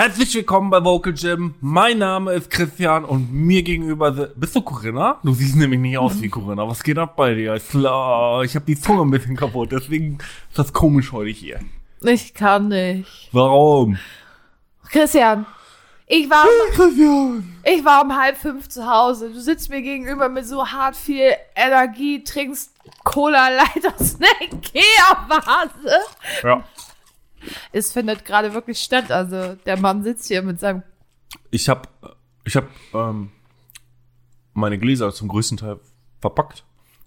Herzlich willkommen bei Vocal Gym. Mein Name ist Christian und mir gegenüber bist du Corinna? Du siehst nämlich nicht aus wie Corinna. Was geht ab bei dir? Ich, habe die Zunge ein bisschen kaputt, deswegen ist das komisch heute hier. Ich kann nicht. Warum? Christian, ich war, Christian. ich war um halb fünf zu Hause. Du sitzt mir gegenüber mit so hart viel Energie, trinkst Cola Light aus einer Ikea-Vase. Ja. Es findet gerade wirklich statt. Also der Mann sitzt hier mit seinem. Ich habe ich hab, ähm, meine Gläser zum größten Teil verpackt.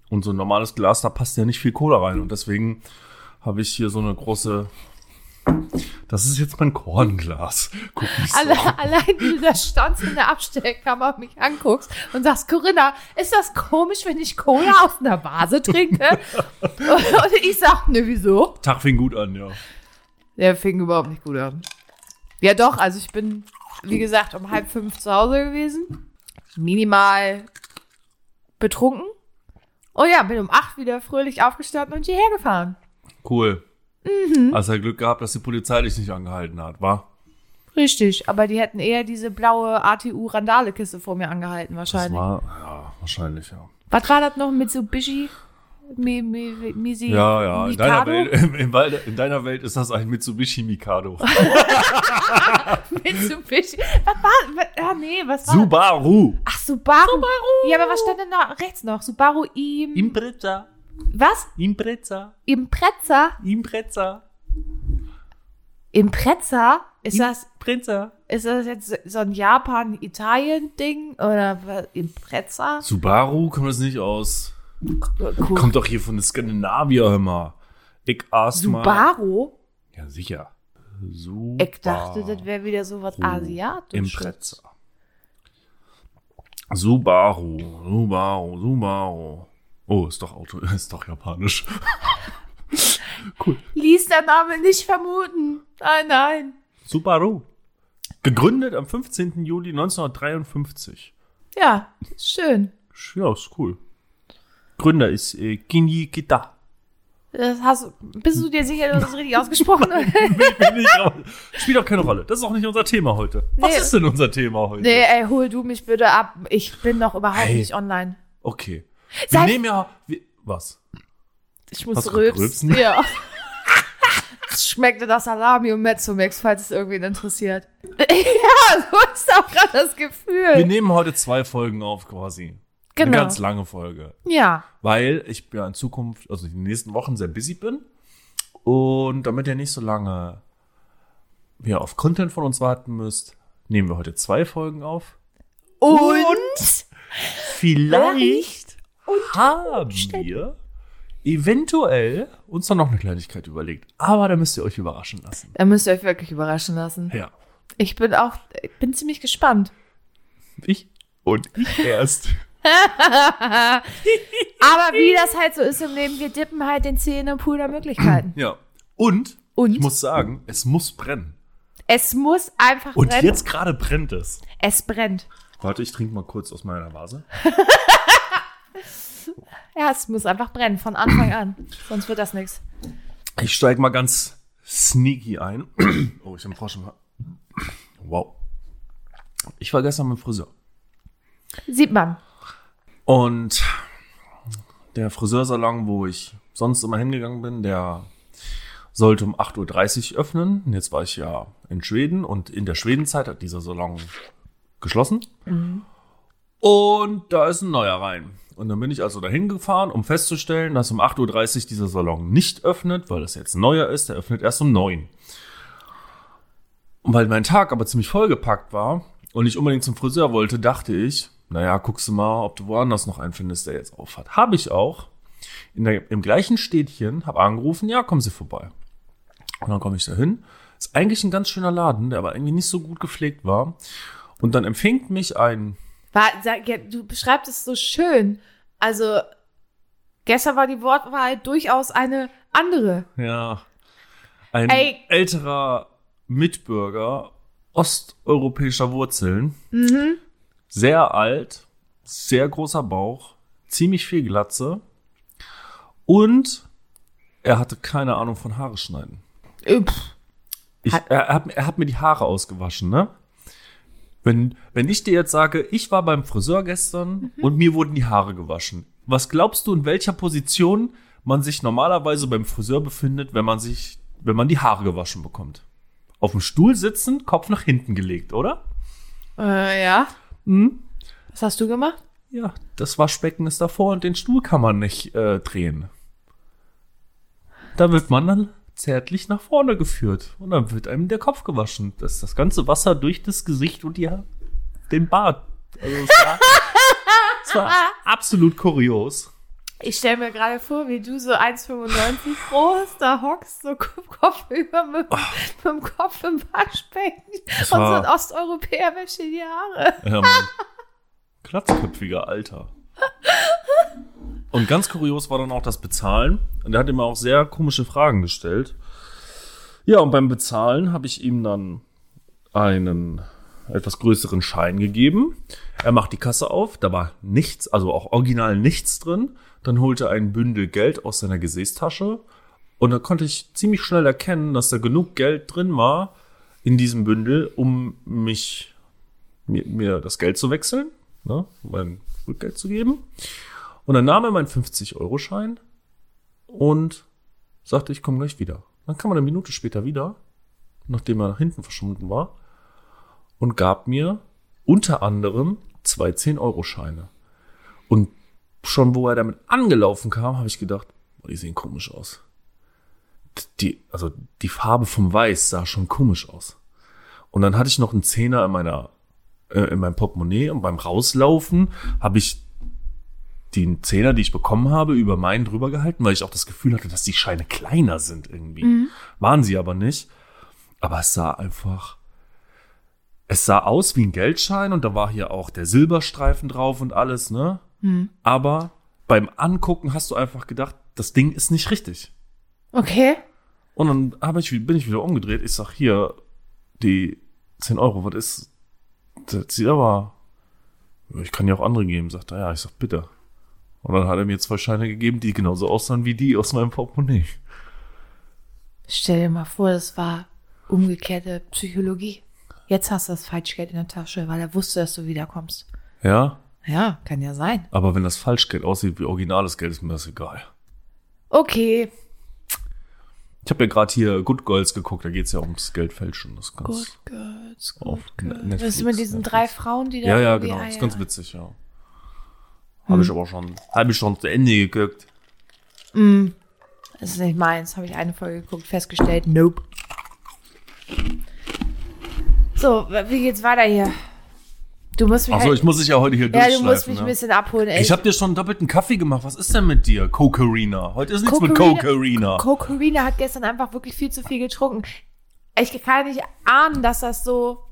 Und so ein normales Glas, da passt ja nicht viel Cola rein. Und deswegen habe ich hier so eine große. Das ist jetzt mein Kornglas. Guck so. Alle, allein wie du da standst in der Abstellkammer und mich anguckst und sagst, Corinna, ist das komisch, wenn ich Cola aus einer Vase trinke? und ich sag, ne, wieso? Tag fing gut an, ja. Der fing überhaupt nicht gut an. Ja, doch, also ich bin, wie gesagt, um halb fünf zu Hause gewesen. Minimal betrunken. Oh ja, bin um acht wieder fröhlich aufgestanden und hierher gefahren. Cool. Mhm. Hast ja Glück gehabt, dass die Polizei dich nicht angehalten hat, wa? Richtig, aber die hätten eher diese blaue ATU-Randale-Kiste vor mir angehalten, Das wahrscheinlich. war, ja, wahrscheinlich, ja. Was war das noch? Mitsubishi? Mi, mi, Misi, Ja, ja. In deiner? Welt, in, in, deiner Welt ist das ein Mitsubishi Mikado. Mitsubishi. Was war, was, ah, nee, was war Subaru. Ach, Subaru. Subaru. Ja, aber was stand denn da rechts noch? Subaru im, Impreza. was? Impreza. Impreza? Impreza. Impreza? Ist das, Impreza. ist das jetzt so ein Japan-Italien-Ding? Oder was? Impreza? Subaru kommt das nicht aus. Cool. Kommt doch hier von den Skandinavier, hör mal. Ich erst mal. Subaru? Ja, sicher. Subaru. Ich dachte, das wäre wieder so was Asiatisches. Impreza. Subaru, Subaru, Subaru. Oh, ist doch Auto, ist doch japanisch. cool. Ließ der Name nicht vermuten. Nein, nein. Subaru. Gegründet am 15. Juli 1953. Ja, ist schön. Ja, ist cool. Gründer ist äh, Kinji Kita. Das hast, bist du dir sicher, dass du das richtig ausgesprochen hast? Spielt auch keine Rolle. Das ist auch nicht unser Thema heute. Was Nee. ist denn unser Thema heute? Nee, ey, hol du mich bitte ab. Ich bin noch überhaupt Hey. nicht online. Okay. Wir Seit- nehmen ja. Wir, was? Ich muss Hast rülpsen. Ja. Schmeckte das Salami und Mezzomix, falls es irgendwen interessiert. ja, so ist auch gerade das Wir Gefühl. nehmen heute zwei Folgen auf quasi. Genau. Eine ganz lange Folge. Ja. Weil ich ja in Zukunft, also die nächsten Wochen sehr busy bin. Und damit ihr nicht so lange ja, auf Content von uns warten müsst, nehmen wir heute zwei Folgen auf. Und? Vielleicht haben wir eventuell uns dann noch eine Kleinigkeit überlegt. Aber da müsst ihr euch überraschen lassen. Da müsst ihr euch wirklich überraschen lassen. Ja. Ich bin auch, ich bin ziemlich gespannt. Ich und ich erst. Aber wie das halt so ist im Leben, wir dippen halt den Zehen im Pool der Möglichkeiten. Ja. Und, Und? ich muss sagen, es muss brennen. Es muss einfach Und brennen. jetzt gerade brennt es. Es brennt. Warte, ich trinke mal kurz aus meiner Vase. Ja, es muss einfach brennen, von Anfang an. Sonst wird das nichts. Ich steige mal ganz sneaky ein. Oh, ich habe Frosch im Haar. Wow. Ich war gestern beim Friseur. Sieht man. Und der Friseursalon, wo ich sonst immer hingegangen bin, der sollte um 8.30 Uhr öffnen. Und Jetzt war ich ja in Schweden und in der Schwedenzeit hat dieser Salon geschlossen. Und da ist ein neuer rein. Und dann bin ich also dahin gefahren, um festzustellen, dass um 8.30 Uhr dieser Salon nicht öffnet, weil das jetzt ein neuer ist. Der öffnet erst um 9 Und weil mein Tag aber ziemlich vollgepackt war und ich unbedingt zum Friseur wollte, dachte ich, naja, guckst du mal, ob du woanders noch einen findest, der jetzt auf hat. Habe ich auch. In der, Im gleichen Städtchen, habe angerufen, ja, kommen Sie vorbei. Und dann komme ich da hin. Ist eigentlich ein ganz schöner Laden, der aber irgendwie nicht so gut gepflegt war. Und dann empfängt mich ein, War, sag, ja, du beschreibst es so schön. Also, gestern war die Wortwahl durchaus eine andere. ja, ein Ey. älterer Mitbürger osteuropäischer Wurzeln. Sehr alt, sehr großer Bauch, ziemlich viel Glatze. Und er hatte keine Ahnung von Haare schneiden. Ich, Hat- er, hat, er hat mir die Haare ausgewaschen, ne? Wenn, wenn ich dir jetzt sage, ich war beim Friseur gestern Mhm. und mir wurden die Haare gewaschen, was glaubst du, in welcher Position man sich normalerweise beim Friseur befindet, wenn man sich, wenn man die Haare gewaschen bekommt? Auf dem Stuhl sitzen, Kopf nach hinten gelegt, oder? Äh, ja. Hm? Was hast du gemacht? Ja, das Waschbecken ist davor und den Stuhl kann man nicht äh, drehen. Da wird man dann zärtlich nach vorne geführt und dann wird einem der Kopf gewaschen. Das das ganze Wasser durch das Gesicht und die, den Bart. Also es war, es war absolut kurios. Ich stelle mir gerade vor, wie du so 1,95 groß da hockst, so Kopf über mit, mit dem Kopf im Waschbecken Das und so ein Osteuropäer wäscht dir die Haare. Ja, Mann. Glatzköpfiger Alter. Und ganz kurios war dann auch das Bezahlen. Und er hat immer auch sehr komische Fragen gestellt. Ja, und beim Bezahlen habe ich ihm dann einen etwas größeren Schein gegeben. Er macht die Kasse auf, da war nichts, also auch original nichts drin. Dann holte er ein Bündel Geld aus seiner Gesäßtasche. Und da konnte ich ziemlich schnell erkennen, dass da genug Geld drin war in diesem Bündel, um mich mir, mir das Geld zu wechseln, ne, mein Rückgeld zu geben. Und dann nahm er meinen 50-Euro-Schein und sagte, ich komme gleich wieder. Dann kam er eine Minute später wieder, nachdem er nach hinten verschwunden war, und gab mir unter anderem zwei 10-Euro-Scheine. Und schon wo er damit angelaufen kam, habe ich gedacht, boah, die sehen komisch aus. Die, also die Farbe vom Weiß sah schon komisch aus. Und dann hatte ich noch einen Zehner in meiner äh, in meinem Portemonnaie und beim Rauslaufen habe ich den Zehner, die ich bekommen habe, über meinen drüber gehalten, weil ich auch das Gefühl hatte, dass die Scheine kleiner sind irgendwie. Waren sie aber nicht. Aber es sah einfach, es sah aus wie ein Geldschein und da war hier auch der Silberstreifen drauf und alles, ne? Aber beim Angucken hast du einfach gedacht, das Ding ist nicht richtig. Okay. Und dann hab ich, bin ich wieder umgedreht. Ich sag, hier, die 10 Euro, was ist? Das sieht aber. Ich kann ja auch andere geben, sagt er. Ja, ich sag, bitte. Und dann hat er mir zwei Scheine gegeben, die genauso aussahen wie die aus meinem Portemonnaie. Stell dir mal vor, das war umgekehrte Psychologie. Jetzt hast du das Falschgeld in der Tasche, weil er wusste, dass du wiederkommst. Ja, Ja, kann ja sein. aber wenn das Falschgeld aussieht wie originales Geld, ist mir das egal. Okay. Ich habe ja gerade hier Good Girls geguckt, da geht's ja ums Geldfälschen. Das ist ganz, Good Girls, auf Good Girls. Netflix, Das ist mit diesen Netflix. drei Frauen, die da Ja, ja, genau. ah, ist ja. ganz witzig, ja. Habe ich aber schon, habe ich schon zu Ende geguckt. Das ist nicht meins. Habe ich eine Folge geguckt, festgestellt, nope. So, wie geht's weiter hier? Du musst mich Achso, halt, ich muss dich ja heute hier Ja, du musst durchschleifen. mich ein ne? bisschen abholen, ey. Ich habe dir schon einen doppelten Kaffee gemacht. Was ist denn mit dir? Cocarina. Heute ist nichts mit Cocarina. Cocarina hat gestern einfach wirklich viel zu viel getrunken. Ich kann nicht ahnen, dass das so.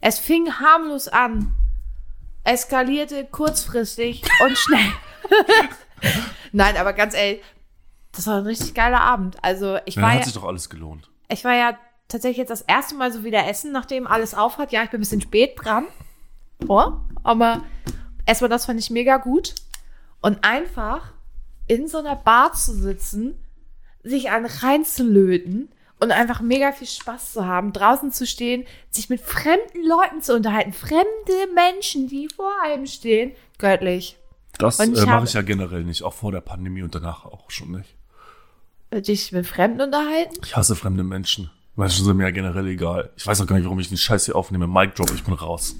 Es fing harmlos an, eskalierte kurzfristig und schnell. Nein, aber ganz ehrlich, das war ein richtig geiler Abend. Also ich Ja, war hat ja, sich doch alles gelohnt. ich war ja tatsächlich jetzt das erste Mal so wieder essen, nachdem alles auf hat. Ja, ich bin ein bisschen spät dran. Oh, aber erstmal das fand ich mega gut. Und einfach in so einer Bar zu sitzen, sich einen reinzulöten und einfach mega viel Spaß zu haben, draußen zu stehen, sich mit fremden Leuten zu unterhalten, fremde Menschen, die vor einem stehen, göttlich. Das äh, mache ich ja generell nicht. Auch vor der Pandemie und danach auch schon nicht. Dich mit Fremden unterhalten? Ich hasse fremde Menschen. Menschen sind mir ja generell egal. Ich weiß auch gar nicht, warum ich den Scheiß hier aufnehme. Mic Drop, ich bin raus.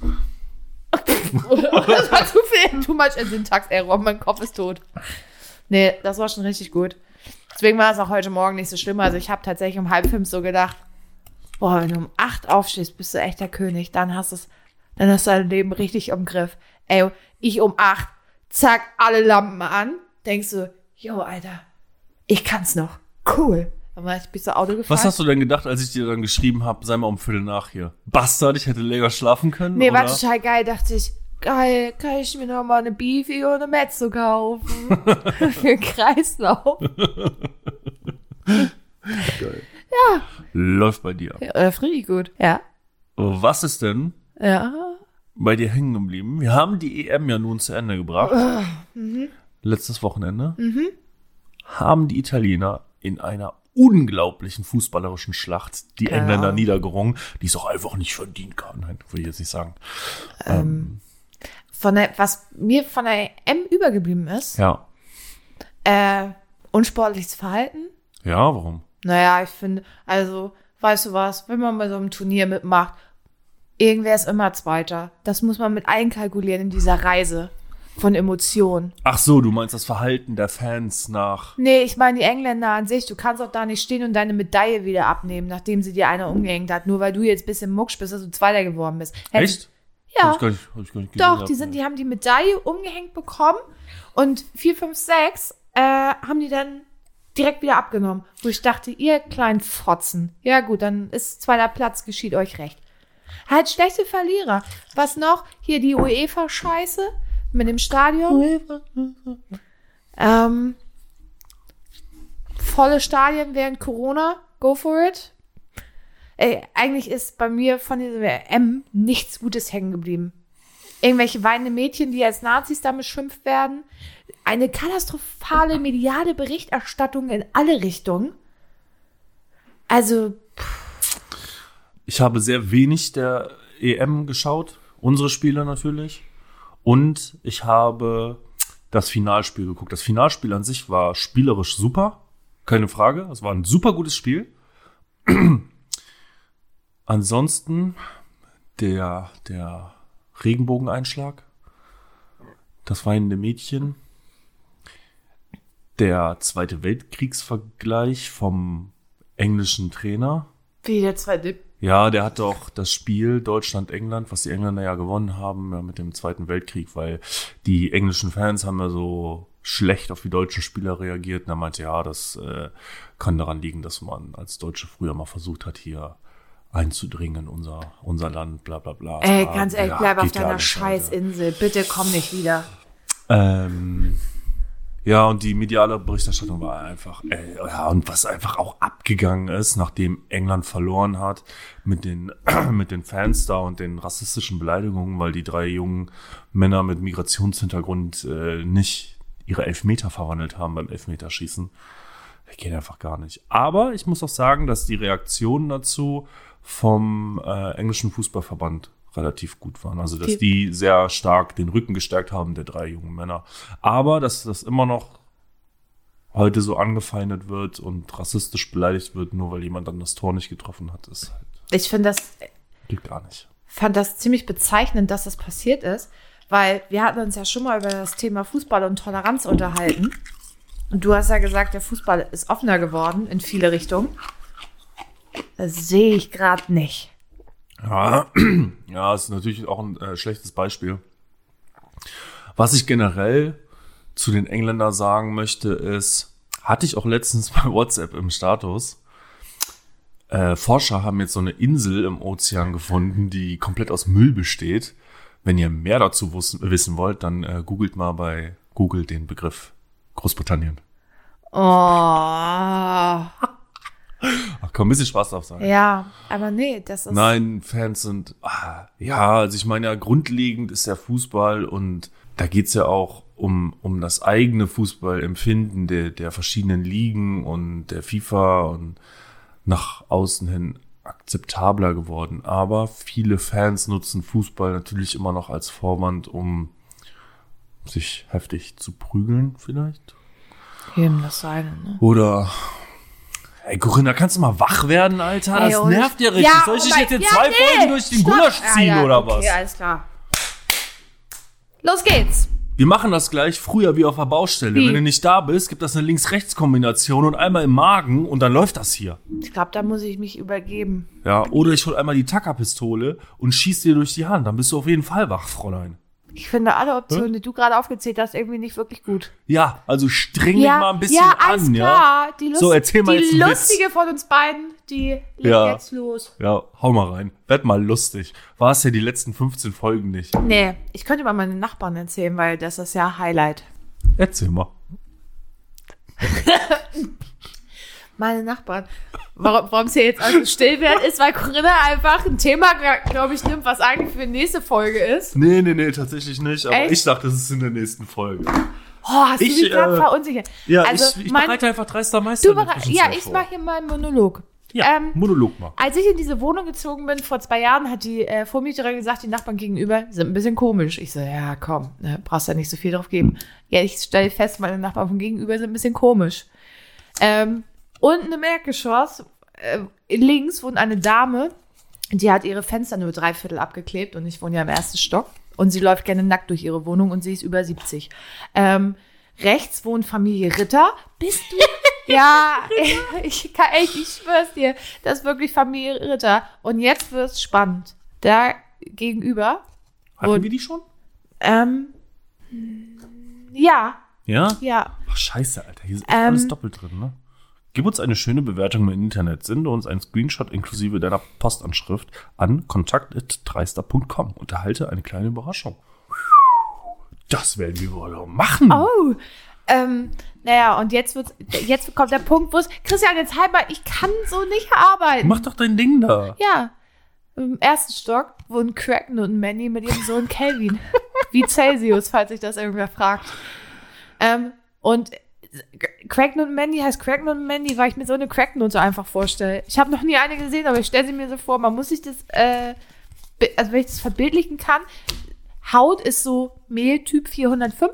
Das war zu viel. Too much in Syntax-Error. Mein Kopf ist tot. Nee, das war schon richtig gut. Deswegen war es auch heute Morgen nicht so schlimm. Also ich habe tatsächlich um halb fünf so gedacht, boah, wenn du um acht aufstehst, bist du echt der König. Dann hast du dann hast du dein Leben richtig im Griff. Ey, ich um acht, zack, alle Lampen an. Denkst du, yo, Alter, ich kann's noch. Cool. War ich bis zur Auto gefahren. Was hast du denn gedacht, als ich dir dann geschrieben habe, sei mal um Viertel nach hier? Bastard, ich hätte länger schlafen können? Nee, oder? war total geil, dachte ich. Geil, kann ich mir noch mal eine Beefy oder eine Mezzo kaufen? Für Kreislauf. Läuft bei dir. Ja, äh, richtig gut. Ja. Was ist denn Ja. bei dir hängen geblieben? Wir haben die EM ja nun zu Ende gebracht. Mhm. Letztes Wochenende. Haben die Italiener in einer unglaublichen fußballerischen Schlacht die Genau. Engländer niedergerungen, die es auch einfach nicht verdient haben. Nein, will ich jetzt nicht sagen. Von der, was mir von der M übergeblieben ist, Ja. äh, unsportliches Verhalten. Ja, warum? Naja, ich finde, also, weißt du was, wenn man bei so einem Turnier mitmacht, irgendwer ist immer Zweiter. Das muss man mit einkalkulieren in dieser Reise von Emotionen. Ach so, du meinst das Verhalten der Fans nach. Nee, ich meine die Engländer an sich. Du kannst auch da nicht stehen und deine Medaille wieder abnehmen, nachdem sie dir eine umgehängt hat, nur weil du jetzt ein bisschen mucksch bist, dass du Zweiter geworden bist. Hätte- Echt? Ja. Hab ich gar nicht, hab ich gar nicht gesehen Doch, die, sind, die haben die Medaille umgehängt bekommen und 4, 5, 6 äh, haben die dann direkt wieder abgenommen. Wo ich dachte, ihr kleinen Fotzen. Ja gut, dann ist zweiter Platz, geschieht euch recht. Halt schlechte Verlierer. Was noch? Hier die UEFA-Scheiße mit dem Stadion. Ähm, volle Stadien während Corona. Go for it. Ey, eigentlich ist bei mir von dieser WM nichts Gutes hängen geblieben. Irgendwelche weinende Mädchen, die als Nazis da beschimpft werden. Eine katastrophale mediale Berichterstattung in alle Richtungen. Also, Ich habe sehr wenig der EM geschaut, unsere Spiele natürlich. Und ich habe das Finalspiel geguckt. Das Finalspiel an sich war spielerisch super, keine Frage. Es war ein super gutes Spiel. Ansonsten der, der Regenbogeneinschlag, das weinende Mädchen, der Zweite Weltkriegsvergleich vom englischen Trainer. wie der zweite. Ja, der hat doch das Spiel Deutschland-England, was die Engländer ja gewonnen haben, ja, mit dem Zweiten Weltkrieg, weil die englischen Fans haben ja so schlecht auf die deutschen Spieler reagiert. Und er meinte, ja, das äh, kann daran liegen, dass man als Deutsche früher mal versucht hat, hier einzudringen in unser, unser Land, bla bla bla. Ey, ganz ehrlich, ja, bleib auf deiner Scheißinsel. Bitte komm nicht wieder. Ähm, ja, und die mediale Berichterstattung war einfach, ey, ja, und was einfach auch abgegangen ist, nachdem England verloren hat, mit den, mit den Fans da und den rassistischen Beleidigungen, weil die drei jungen Männer mit Migrationshintergrund äh, nicht ihre Elfmeter verwandelt haben beim Elfmeterschießen. Das geht einfach gar nicht. Aber ich muss auch sagen, dass die Reaktionen dazu vom äh, englischen Fußballverband relativ gut waren. Also, dass die sehr stark den Rücken gestärkt haben, der drei jungen Männer. Aber, dass das immer noch heute so angefeindet wird und rassistisch beleidigt wird, nur weil jemand dann das Tor nicht getroffen hat, ist halt, Ich finde das geht gar nicht. fand das ziemlich bezeichnend, dass das passiert ist, weil wir hatten uns ja schon mal über das Thema Fußball und Toleranz unterhalten. Und du hast ja gesagt, der Fußball ist offener geworden in viele Richtungen. Das sehe ich gerade nicht. Ja, ja, ist natürlich auch ein äh, schlechtes Beispiel. Was ich generell zu den Engländern sagen möchte, ist, hatte ich auch letztens bei WhatsApp im Status. Äh, Forscher haben jetzt so eine Insel im Ozean gefunden, die komplett aus Müll besteht. Wenn ihr mehr dazu wissen wollt, dann äh, googelt mal bei Google den Begriff Großbritannien. Oh. Ja, Ach komm, ein bisschen Spaß drauf sein. aber nee, das ist. Nein, Fans sind, ah, ja, also ich meine ja, grundlegend ist der Fußball und da geht's ja auch um, um das eigene Fußballempfinden der, der verschiedenen Ligen und der FIFA und nach außen hin akzeptabler geworden. Aber viele Fans nutzen Fußball natürlich immer noch als Vorwand, um sich heftig zu prügeln vielleicht. Eben das seine, ne? Oder Ey, Corinna, kannst du mal wach werden, Alter? Das Ey, nervt ja richtig. Ja, Soll ich dich jetzt in ja, zwei nee, Folgen durch den stopp. Gulasch ziehen Ja, ja, oder okay, was? alles klar. Los geht's. Wir machen das gleich früher wie auf der Baustelle. Wie? Wenn du nicht da bist, gibt das eine Links-Rechts-Kombination und einmal im Magen und dann läuft das hier. Ich glaube, da muss ich mich übergeben. Ja, oder ich hol einmal die Tackerpistole und schieß dir durch die Hand. Dann bist du auf jeden Fall wach, Fräulein. Ich finde alle Optionen, die du gerade aufgezählt hast, irgendwie nicht wirklich gut. Ja, also streng dich mal ein bisschen ja, an, ja? klar. Die Lust, So, erzähl mal die jetzt einen Witz. lustige von uns beiden, die legt Ja. jetzt los. Ja, hau mal rein. Werd mal lustig. War es ja die letzten 15 Folgen nicht. Nee, ich könnte mal meine Nachbarn erzählen, weil das ist ja Highlight. Erzähl mal. Meine Nachbarn. Warum warum es hier jetzt also still wird, ist, weil Corinna einfach ein Thema, glaube ich, nimmt, was eigentlich für die nächste Folge ist. Nee, nee, nee, tatsächlich nicht. Aber Echt? ich dachte, das ist in der nächsten Folge. Oh, hast Ich, du dich gerade äh, verunsichert? Ja, also, ich, ich mein, bereite einfach dreister Meister. du in der berei- Zwischenzeit Ja, ich mache hier mal einen Monolog. Ja, ähm, Monolog mal. Als ich in diese Wohnung gezogen bin, vor zwei Jahren, hat die äh, Vormieterin gesagt, die Nachbarn gegenüber sind ein bisschen komisch. Ich so, ja, komm, ne, brauchst ja nicht so viel drauf geben. Ja, ich stelle fest, meine Nachbarn von gegenüber sind ein bisschen komisch. Ähm, unten im Erdgeschoss, äh, links wohnt eine Dame, die hat ihre Fenster nur drei Viertel abgeklebt und ich wohne ja im ersten Stock. Und sie läuft gerne nackt durch ihre Wohnung und sie ist über 70. Ähm, rechts wohnt Familie Ritter. Bist du? ja, ich kann echt, ich schwör's dir, das ist wirklich Familie Ritter. Und jetzt wird's spannend. Da gegenüber, Hatten und- wir die schon? ähm, ja, Ja? ja. Ach, scheiße, Alter. Hier ist Ähm, alles doppelt drin, ne? Gib uns eine schöne Bewertung im Internet. Sende uns einen Screenshot inklusive deiner Postanschrift an kontakt.dreister.com und erhalte eine kleine Überraschung. Das werden wir wohl machen. Oh, ähm, naja, und jetzt wird's, jetzt kommt der Punkt, wo es, Christian, jetzt halt mal, ich kann so nicht arbeiten. Mach doch dein Ding da. Ja. Im ersten Stock wohnen Cracken und Manny mit ihrem Sohn Calvin. Wie Celsius, falls sich das irgendwer fragt. Ähm, und Cracken und Mandy heißt Cracken und Mandy, weil ich mir so eine Cracken so einfach vorstelle. Ich habe noch nie eine gesehen, aber ich stelle sie mir so vor. Man muss sich das, äh, also wenn ich das verbildlichen kann, Haut ist so Mehltyp 405.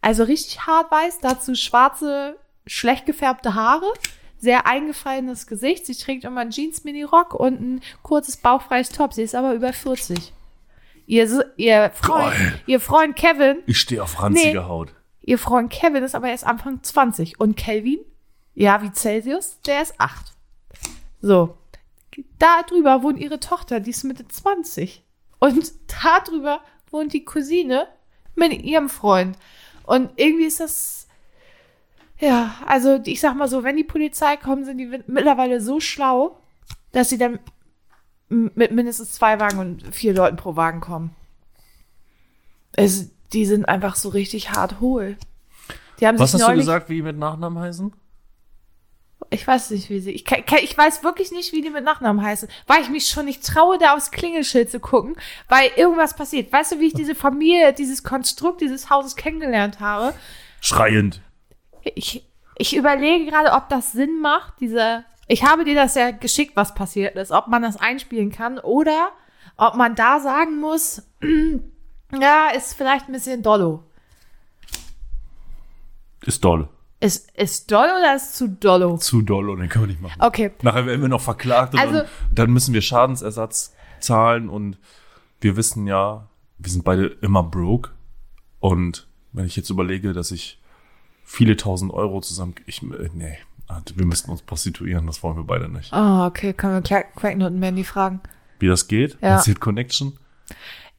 Also richtig hart weiß, dazu schwarze, schlecht gefärbte Haare, sehr eingefallenes Gesicht. Sie trägt immer einen Jeans-Mini-Rock und ein kurzes bauchfreies Top. Sie ist aber über 40. Ihr, ihr, Freund, Geil. ihr Freund Kevin, Ich stehe auf ranzige Nee. Haut. Ihr Freund Kevin ist aber erst Anfang 20. Und Kelvin, ja, wie Celsius, der ist 8. So. Da drüber wohnt ihre Tochter, die ist Mitte 20. Und da drüber wohnt die Cousine mit ihrem Freund. Und irgendwie ist das, ja, also ich sag mal so, wenn die Polizei kommt, sind die mittlerweile so schlau, dass sie dann mit mindestens zwei Wagen und vier Leuten pro Wagen kommen. Es, die sind einfach so richtig hart hohl. Die haben Was sich hast du neulich, gesagt, wie die mit Nachnamen heißen? Ich weiß nicht, wie sie. Ich, ich weiß wirklich nicht, wie die mit Nachnamen heißen, weil ich mich schon nicht traue, da aufs Klingelschild zu gucken, weil irgendwas passiert. Weißt du, wie ich diese Familie, dieses Konstrukt dieses Hauses kennengelernt habe? Schreiend. Ich, ich überlege gerade, ob das Sinn macht, diese. Ich habe dir das ja geschickt, was passiert ist, ob man das einspielen kann oder ob man da sagen muss, ja, ist vielleicht ein bisschen dollo. Ist doll. Ist, ist doll oder ist zu dollo? Zu doll und den können wir nicht machen. Okay, Nachher werden wir noch verklagt und Also- dann, dann müssen wir Schadensersatz zahlen und wir wissen ja, wir sind beide immer broke und wenn ich jetzt überlege, dass ich viele tausend Euro zusammen, ich, äh, nee, wir müssten uns prostituieren, das wollen wir beide nicht. Ah, okay, können wir und Mandy fragen. Wie das geht? Ja. Passiert Connection?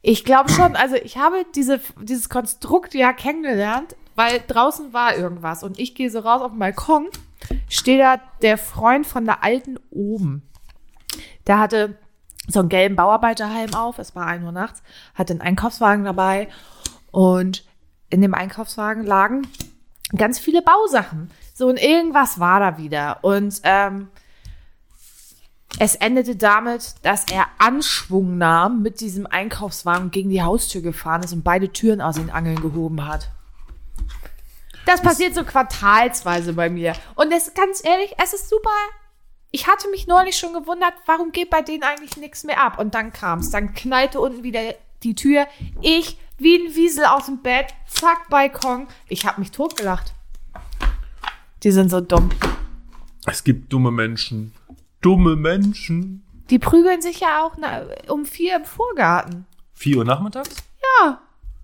Ich glaube schon, also ich habe diese, dieses Konstrukt ja kennengelernt, weil draußen war irgendwas und ich gehe so raus auf den Balkon, steht da der Freund von der Alten oben. Der hatte so einen gelben Bauarbeiterhelm auf, es war 1 Uhr nachts, hatte einen Einkaufswagen dabei und in dem Einkaufswagen lagen ganz viele Bausachen. So und irgendwas war da wieder und ähm, es endete damit, dass er Anschwung nahm, mit diesem Einkaufswagen gegen die Haustür gefahren ist und beide Türen aus den Angeln gehoben hat. Das passiert so quartalsweise bei mir. Und es ganz ehrlich, es ist super. Ich hatte mich neulich schon gewundert, warum geht bei denen eigentlich nichts mehr ab? Und dann kam es. Dann knallte unten wieder die Tür. Ich, wie ein Wiesel aus dem Bett, zack, Balkon. Ich habe mich totgelacht. Die sind so dumm. Es gibt dumme Menschen. Dumme Menschen. Die prügeln sich ja auch na, um vier im Vorgarten. 4 Uhr nachmittags? Ja,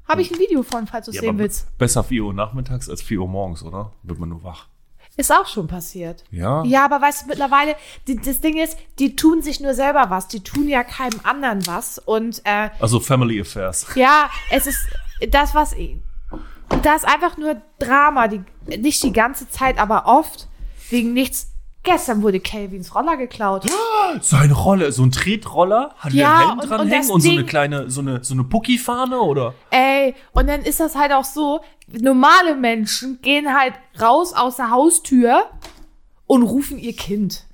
habe ich ein Video von, falls du es Ja, sehen willst. Besser 4 Uhr nachmittags als 4 Uhr morgens, oder? Wird man nur wach. Ist auch schon passiert. Ja. Ja, aber weißt du, mittlerweile, die, das Ding ist, die tun sich nur selber was. Die tun ja keinem anderen was. Und äh, Also Family Affairs. ja, es ist das, was. Da ist einfach nur Drama. Die, nicht die ganze Zeit, aber oft. Wegen nichts. Gestern wurde Calvins Roller geklaut. So eine Rolle, so ein Tretroller, hat Ja, der einen Helm und- dran und hängen und so eine kleine, so eine, so eine Pucki-Fahne oder? Ey, und dann ist das halt auch so, normale Menschen gehen halt raus aus der Haustür und rufen ihr Kind.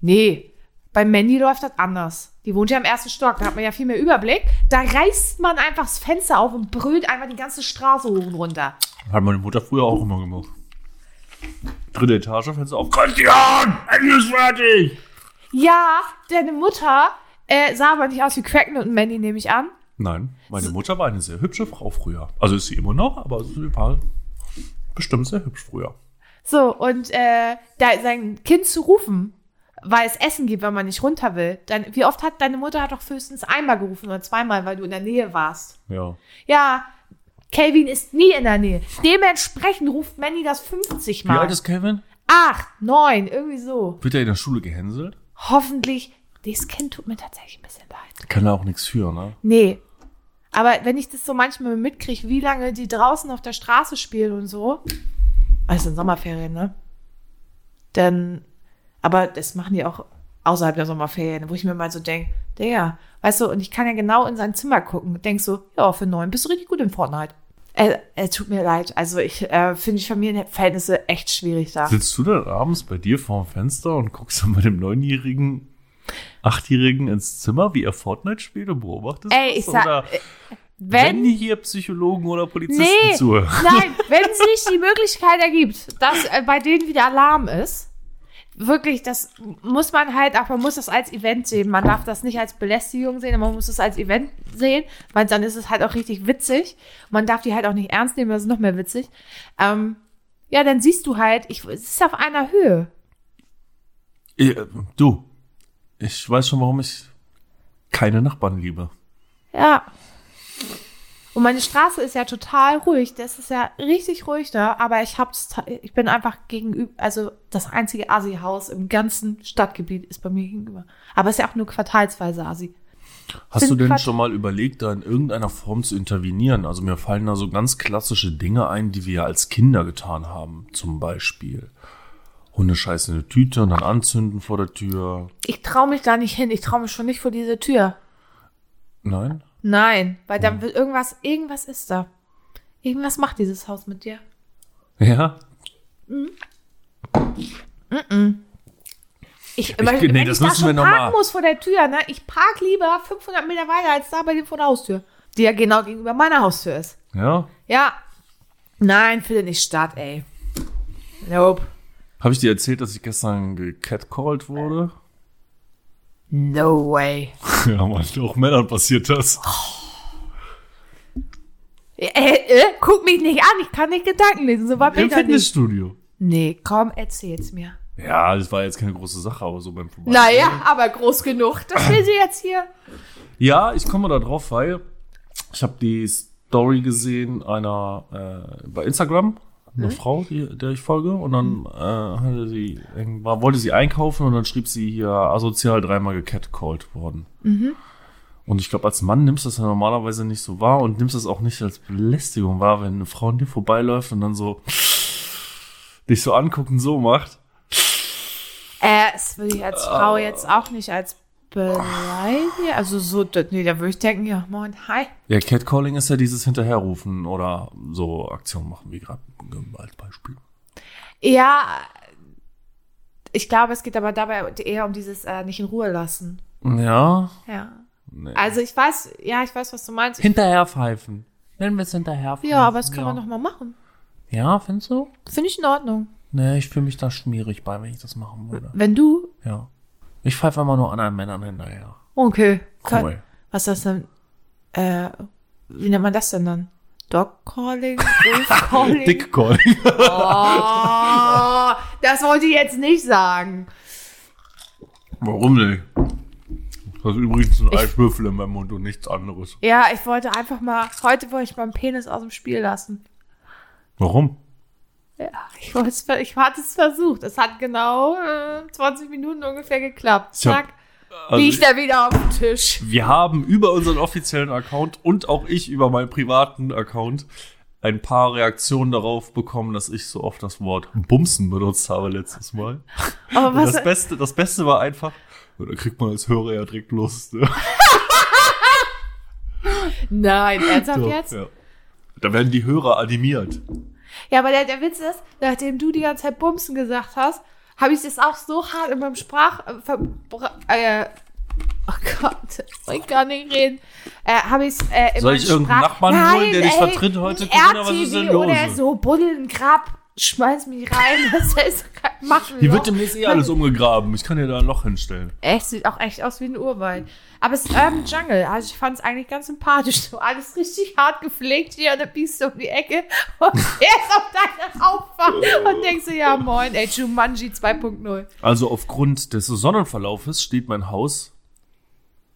Nee, bei Mandy läuft das anders. Die Die wohnt ja im ersten Stock, da hat man ja viel mehr Überblick. Da reißt man einfach das Fenster auf und brüllt einfach die ganze Straße hoch und runter. Hat meine Mutter früher auch immer gemacht. Dritte Etage, Fenster auf. Christian, Ende ist fertig! Ja, deine Mutter äh, sah aber nicht aus wie Cracken und Mandy, nehme ich an. Nein, meine Mutter war eine sehr hübsche Frau früher. Also ist sie immer noch, aber sie war bestimmt sehr hübsch früher. So, und äh, da sein Kind zu rufen, weil es Essen gibt, wenn man nicht runter will. Dann, wie oft hat deine Mutter hat doch höchstens einmal gerufen oder zweimal, weil du in der Nähe warst. Ja. Ja, Calvin ist nie in der Nähe. Dementsprechend ruft Manny das 50 Wie Mal. alt ist Kevin? Acht, neun, irgendwie so. Wird er in der Schule gehänselt? Hoffentlich. Dieses Kind tut mir tatsächlich ein bisschen leid. Kann er auch nichts für, ne? Nee. Aber wenn ich das so manchmal mitkriege, wie lange die draußen auf der Straße spielen und so. Also in Sommerferien, ne? Dann, aber das machen die auch außerhalb der Sommerferien, wo ich mir mal so denke, der, weißt du, und ich kann ja genau in sein Zimmer gucken und denk so, ja, für neun bist du richtig gut in Fortnite. Er, er tut mir leid. Also ich äh, finde die Familienverhältnisse echt schwierig da. Sitzt du dann abends bei dir vorm Fenster und guckst dann bei dem neunjährigen, achtjährigen ins Zimmer, wie er Fortnite spielt und beobachtest Ey, ich sag, Oder äh, wenn wenn, hier Psychologen oder Polizisten Nee, zuhören? nein, wenn sich die Möglichkeit ergibt, dass äh, bei denen wieder Alarm ist, wirklich, das muss man halt, auch man muss das als Event sehen. Man darf das nicht als Belästigung sehen, aber man muss es als Event sehen, weil dann ist es halt auch richtig witzig. Man darf die halt auch nicht ernst nehmen, das ist noch mehr witzig. Ähm, ja, dann siehst du halt, ich, es ist auf einer Höhe. Äh, Du, ich weiß schon, warum ich keine Nachbarn liebe. Ja. Und meine Straße ist ja total ruhig. Das ist ja richtig ruhig da. Aber ich hab's, ich bin einfach gegenüber, also das einzige Asi-Haus im ganzen Stadtgebiet ist bei mir gegenüber. Aber es ist ja auch nur quartalsweise Asi. Hast du denn schon mal überlegt, da in irgendeiner Form zu intervenieren? Also mir fallen da so ganz klassische Dinge ein, die wir ja als Kinder getan haben. Zum Beispiel Hundescheiß in eine Tüte und dann anzünden vor der Tür. Ich traue mich da nicht hin. Ich traue mich schon nicht vor diese Tür. Nein? Nein, weil dann wird irgendwas, irgendwas ist da. Irgendwas macht dieses Haus mit dir. Ja? Ich, Ich- wenn nee, ich das da müssen schon wir noch parken mal- muss vor der Tür, ne? Ich park lieber 500 Meter weiter als da bei dir vor der Haustür. Die ja genau gegenüber meiner Haustür ist. Ja? Ja. Nein, findet nicht statt, ey. Nope. Habe ich dir erzählt, dass ich gestern gecatcalled wurde? No way. Ja, man, auch Männern passiert das. Äh, äh, guck mich nicht an, ich kann nicht Gedanken lesen, so bin Im ich doch nicht. Fitnessstudio. Nee, komm, erzähl's mir. Ja, das war jetzt keine große Sache, aber so beim Vorbei. Naja, aber groß genug. Das will sie jetzt hier. Ja, ich komme da drauf, weil ich habe die Story gesehen einer äh, bei Instagram, eine Frau, die, der ich folge, und dann äh, hatte sie, wollte sie einkaufen und dann schrieb sie hier asozial dreimal gecatcalled worden. Und ich glaube, als Mann nimmst du das ja normalerweise nicht so wahr und nimmst das auch nicht als Belästigung wahr, wenn eine Frau an dir vorbeiläuft und dann so dich so anguckt und so macht. Äh, das würde ich als Frau jetzt auch nicht als Beleidigung. Also so, nee, da würde ich denken, ja, moin, hi. Ja, Catcalling ist ja dieses Hinterherrufen oder so Aktionen machen, wie gerade als Beispiel. Ja, ich glaube, es geht aber dabei eher um dieses äh, nicht in Ruhe lassen. Ja. Ja. Nee. Also ich weiß, ja, ich weiß, was du meinst. Hinterherpfeifen. Nennen wir es hinterherpfeifen. ja, aber das kann ja. man noch mal machen. Ja, findest du? Finde ich in Ordnung. Nee, ich fühle mich da schmierig bei, wenn ich das machen würde. Wenn du, Ja. Ich pfeife immer nur anderen Männern hinterher. okay. Cool. Was ist das denn? Äh, wie nennt man das denn dann? Dog Calling? Wolf Calling? Dickcalling. Oh, das wollte ich jetzt nicht sagen. Warum nicht? Das ist übrigens ein Eiswürfel in meinem Mund und nichts anderes. Ja, ich wollte einfach mal, heute wollte ich meinen Penis aus dem Spiel lassen. Warum? Ja, ich, ich hatte es versucht. Es hat genau äh, 20 Minuten ungefähr geklappt. Zack, Also liegt er wieder auf dem Tisch. wir haben über unseren offiziellen Account und auch ich über meinen privaten Account ein paar Reaktionen darauf bekommen, dass ich so oft das Wort Bumsen benutzt habe letztes Mal. Aber Und was, das Beste, das Beste war einfach, da kriegt man als Hörer ja direkt Lust. Ne? nein, ernsthaft jetzt? Ja. Da werden die Hörer animiert. Ja, aber der, der Witz ist, nachdem du die ganze Zeit Bumsen gesagt hast, habe ich das auch so hart in meinem Sprach, äh, äh, Oh Gott, ich kann nicht reden. Äh, habe ich äh, Soll ich irgendeinen Sprach- Nachbarn Nein, holen, der dich vertritt heute? Corinna, was ist denn los? Oder so, buddeln, Grab, schmeiß mich rein. Das ist machen Hier wird demnächst eh alles umgegraben. Ich kann dir da ein Loch hinstellen. Echt, sieht auch echt aus wie ein Urwald. Aber es ist Urban Jungle. Also ich fand es eigentlich ganz sympathisch. So alles richtig hart gepflegt hier und dann biegst du um die Ecke und fährst auf deine Auffahrt und denkst du, ja moin, ey, Jumanji 2.0. Also aufgrund des Sonnenverlaufes steht mein Haus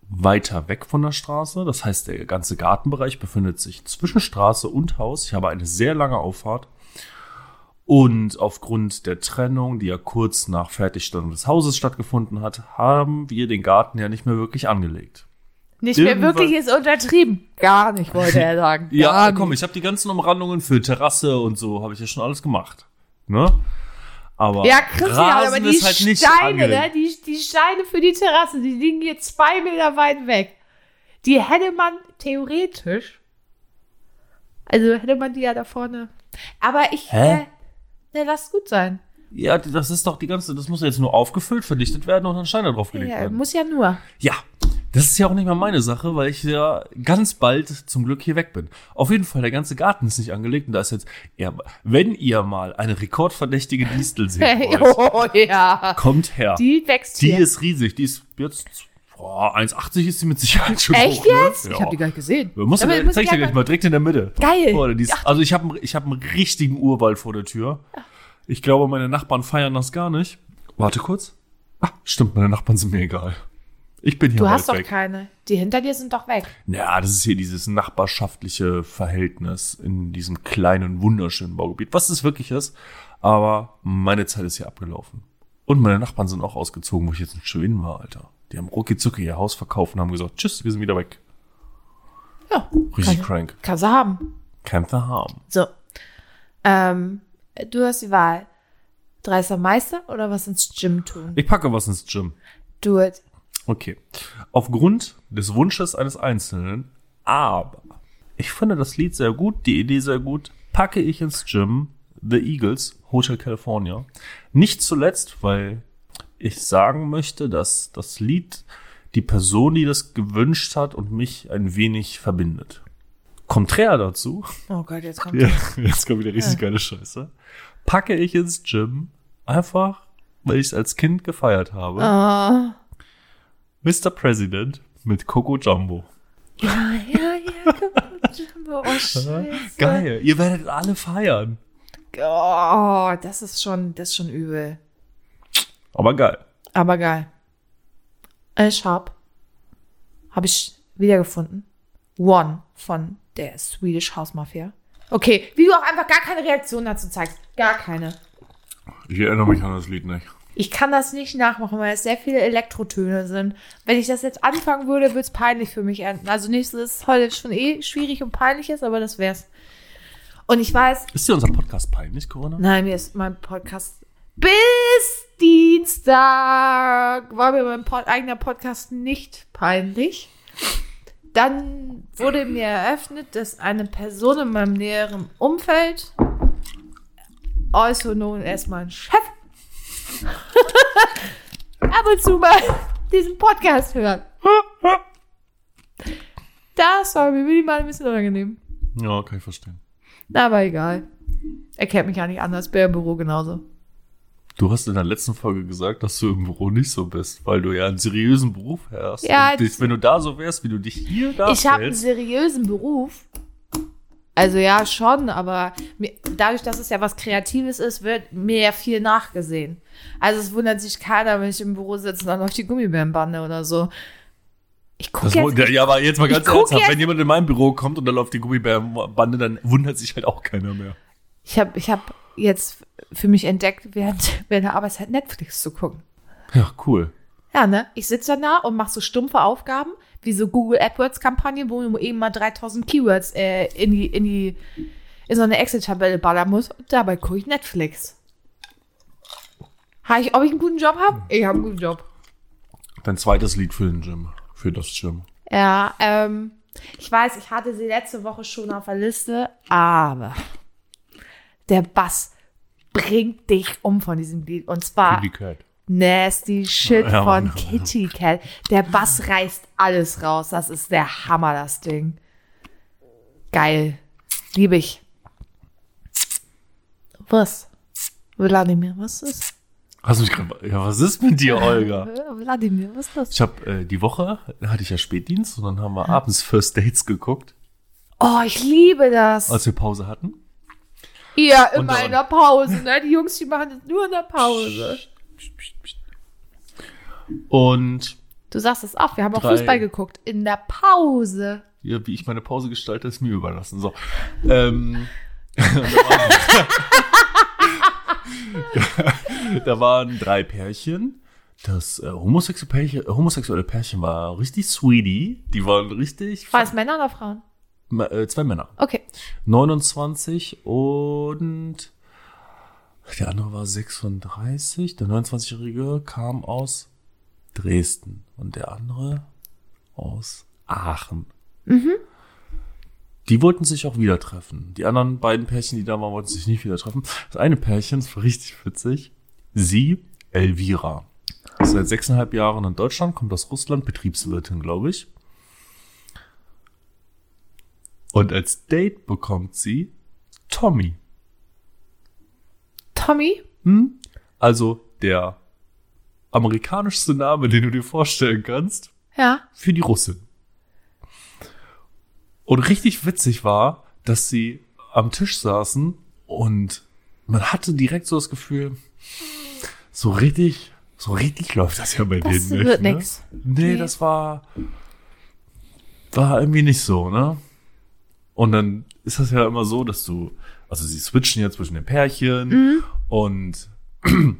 weiter weg von der Straße. Das heißt, der ganze Gartenbereich befindet sich zwischen Straße und Haus. Ich habe eine sehr lange Auffahrt. Und aufgrund der Trennung, die ja kurz nach Fertigstellung des Hauses stattgefunden hat, haben wir den Garten ja nicht mehr wirklich angelegt. Nicht mehr Irgendwann- wirklich ist untertrieben. Gar nicht, wollte er sagen. Ja, Gar komm, nicht. ich habe die ganzen Umrandungen für Terrasse und so, habe ich ja schon alles gemacht. Ne? Aber Ja, Christian, Rasen aber die ist halt nicht Steine, ne? angelegt. die, die Steine für die Terrasse, die liegen hier zwei Meter weit weg. Die hätte man theoretisch, also hätte man die ja da vorne. Aber ich, Hä? äh, ne, lass gut sein. Ja, das ist doch die ganze, das muss ja jetzt nur aufgefüllt, verdichtet werden und dann Steine draufgelegt Ja, werden. muss ja nur. Ja, das ist ja auch nicht mal meine Sache, weil ich ja ganz bald zum Glück hier weg bin. Auf jeden Fall, der ganze Garten ist nicht angelegt und da ist jetzt, ja, wenn ihr mal eine rekordverdächtige Distel wollt, oh ja. kommt her. Die wächst Die hier. ist riesig, die ist jetzt, boah, 1,80 ist sie mit Sicherheit schon Echt hoch, ne? jetzt? Ja. Ich habe die gar nicht gesehen. Du musst Aber ja, muss zeig ich dir gleich mal direkt in der Mitte. Geil. Boah, die ist, also ich habe ich hab einen richtigen Urwald vor der Tür. Ich glaube, meine Nachbarn feiern das gar nicht. Warte kurz. Ah, stimmt, meine Nachbarn sind mir egal. Ich bin hier Du hast doch weg. keine. Die hinter dir sind doch weg. Ja, das ist hier dieses nachbarschaftliche Verhältnis in diesem kleinen, wunderschönen Baugebiet, was es wirklich ist. Aber meine Zeit ist hier abgelaufen. Und meine Nachbarn sind auch ausgezogen, wo ich jetzt in Schweden war, Alter. Die haben rucki zucki ihr Haus verkauft und haben gesagt, tschüss, wir sind wieder weg. Ja. Richtig Kann- crank. Kannst du haben. Kämpfe haben. So. Ähm, du hast die Wahl. Dreister Meister oder was ins Gym tun? Ich packe was ins Gym. Do it. Okay. Aufgrund des Wunsches eines Einzelnen, aber ich finde das Lied sehr gut, die Idee sehr gut, packe ich ins Gym The Eagles, Hotel California. Nicht zuletzt, weil ich sagen möchte, dass das Lied die Person, die das gewünscht hat und mich ein wenig verbindet. Konträr dazu, Oh Gott, jetzt kommt ja, jetzt kommt wieder richtig geile Scheiße, packe ich ins Gym einfach, weil ich es als Kind gefeiert habe. Ah. Mr. President mit Coco Jumbo. Ja, ja, ja. gut. Oh, Scheiße. Geil, ihr werdet alle feiern. Oh, das ist schon, das ist schon übel. Aber geil. Aber geil. Ich hab, hab ich wiedergefunden. One von der Swedish House Mafia. Okay, wie du auch einfach gar keine Reaktion dazu zeigst. Gar keine. Ich erinnere mich an das Lied nicht. Ich kann das nicht nachmachen, weil es sehr viele Elektrotöne sind. Wenn ich das jetzt anfangen würde, würde es peinlich für mich enden. Also nächstes ist heute schon eh schwierig und peinlich ist, aber das wär's. Und ich weiß, Ist dir unser Podcast peinlich, Corona? nein, mir ist mein Podcast bis Dienstag war mir mein Pod eigener Podcast nicht peinlich. Dann wurde mir eröffnet, dass eine Person in meinem näheren Umfeld, also known as mein Chef, ab und zu mal diesen Podcast hört. Das war mir minimal ein bisschen unangenehm. Ja, kann ich verstehen. Na, aber egal. Er kennt mich ja nicht anders, bin im Büro genauso. Du hast in der letzten Folge gesagt, dass du im Büro nicht so bist, weil du ja einen seriösen Beruf hast. Ja, dich, wenn du da so wärst, wie du dich hier Ich habe einen darstellst. seriösen Beruf. Also ja, schon, aber mir, dadurch, dass es ja was Kreatives ist, wird mir ja viel nachgesehen. Also es wundert sich keiner, wenn ich im Büro sitze und dann läuft die Gummibärenbande oder so. Ich gucke jetzt, wo- ja, aber jetzt mal ganz Ich ernsthaft, wenn jemand in mein Büro kommt und dann läuft die Gummibärenbande, dann wundert sich halt auch keiner mehr. ich habe ich hab jetzt für mich entdeckt, während, während der Arbeitszeit Netflix zu gucken. Ja, cool. Ja, ne? Ich sitze dann da und mache so stumpfe Aufgaben, wie so Google AdWords-Kampagnen, wo du eben mal 3000 Keywords äh, in die, in die, in so eine Excel-Tabelle ballern muss. Und dabei gucke ich Netflix. Hab ich, ob ich einen guten Job habe? Ich habe einen guten Job. Dein zweites Lied für den Gym. Für das Gym. Ja, ähm, ich weiß, ich hatte sie letzte Woche schon auf der Liste, aber der Bass bringt dich um von diesem Lied. Und zwar Kitty Cat. nasty Shit Ja, von Mann. Kitty Cat. Der Bass reißt alles raus. Das ist der Hammer, das Ding. Geil. Liebe ich. Was? Wladimir, was ist? Hast du mich gerade, ja, was ist mit dir, Olga? Wladimir, was ist das? Ich habe äh, die Woche, da hatte ich ja Spätdienst und dann haben wir abends First Dates geguckt, Oh, ich liebe das. als wir Pause hatten. Ja, immer dann- in der Pause, ne? Die Jungs, die machen das nur in der Pause. Und Du sagst es auch, wir haben auch Drei. Fußball geguckt. In der Pause. ja, wie ich meine Pause gestalte, ist mir überlassen. So. Ähm, da waren drei Pärchen. Das äh, homosexuelle, Pärchen, äh, homosexuelle Pärchen war richtig sweetie. Die waren richtig. War es Männer oder Frauen? Äh, zwei Männer. Okay. 29 und der andere war 36. Der 29-Jährige kam aus Dresden und der andere aus Aachen. Die wollten sich auch wieder treffen. Die anderen beiden Pärchen, die da waren, wollten sich nicht wieder treffen. Das eine Pärchen, das war richtig witzig. Sie, Elvira. Seit sechseinhalb Jahren in Deutschland, kommt aus Russland, Betriebswirtin, glaube ich. Und als Date bekommt sie Tommy. Tommy? Hm? Also der amerikanischste Name, den du dir vorstellen kannst, Ja. für die Russin. Und richtig witzig war, dass sie am Tisch saßen und man hatte direkt so das Gefühl, so richtig, so richtig läuft das ja bei Das denen nicht. wird ne? nix. Nee, Nee. das war, war irgendwie nicht so, ne? Und dann ist das ja immer so, dass du, also sie switchen ja zwischen den Pärchen Mhm. und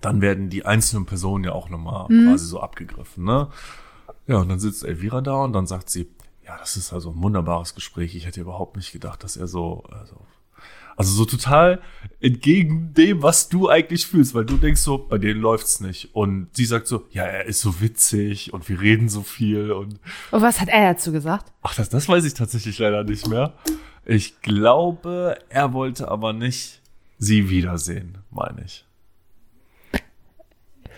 dann werden die einzelnen Personen ja auch nochmal Mhm. quasi so abgegriffen, ne? Ja, und dann sitzt Elvira da und dann sagt sie, ja, das ist also ein wunderbares Gespräch. Ich hätte überhaupt nicht gedacht, dass er so, also, also so total entgegen dem, was du eigentlich fühlst, weil du denkst so, bei denen läuft's nicht. Und sie sagt so, ja, er ist so witzig und wir reden so viel und Und was hat er dazu gesagt? ach, das, das weiß ich tatsächlich leider nicht mehr. Ich glaube, er wollte aber nicht sie wiedersehen, meine ich.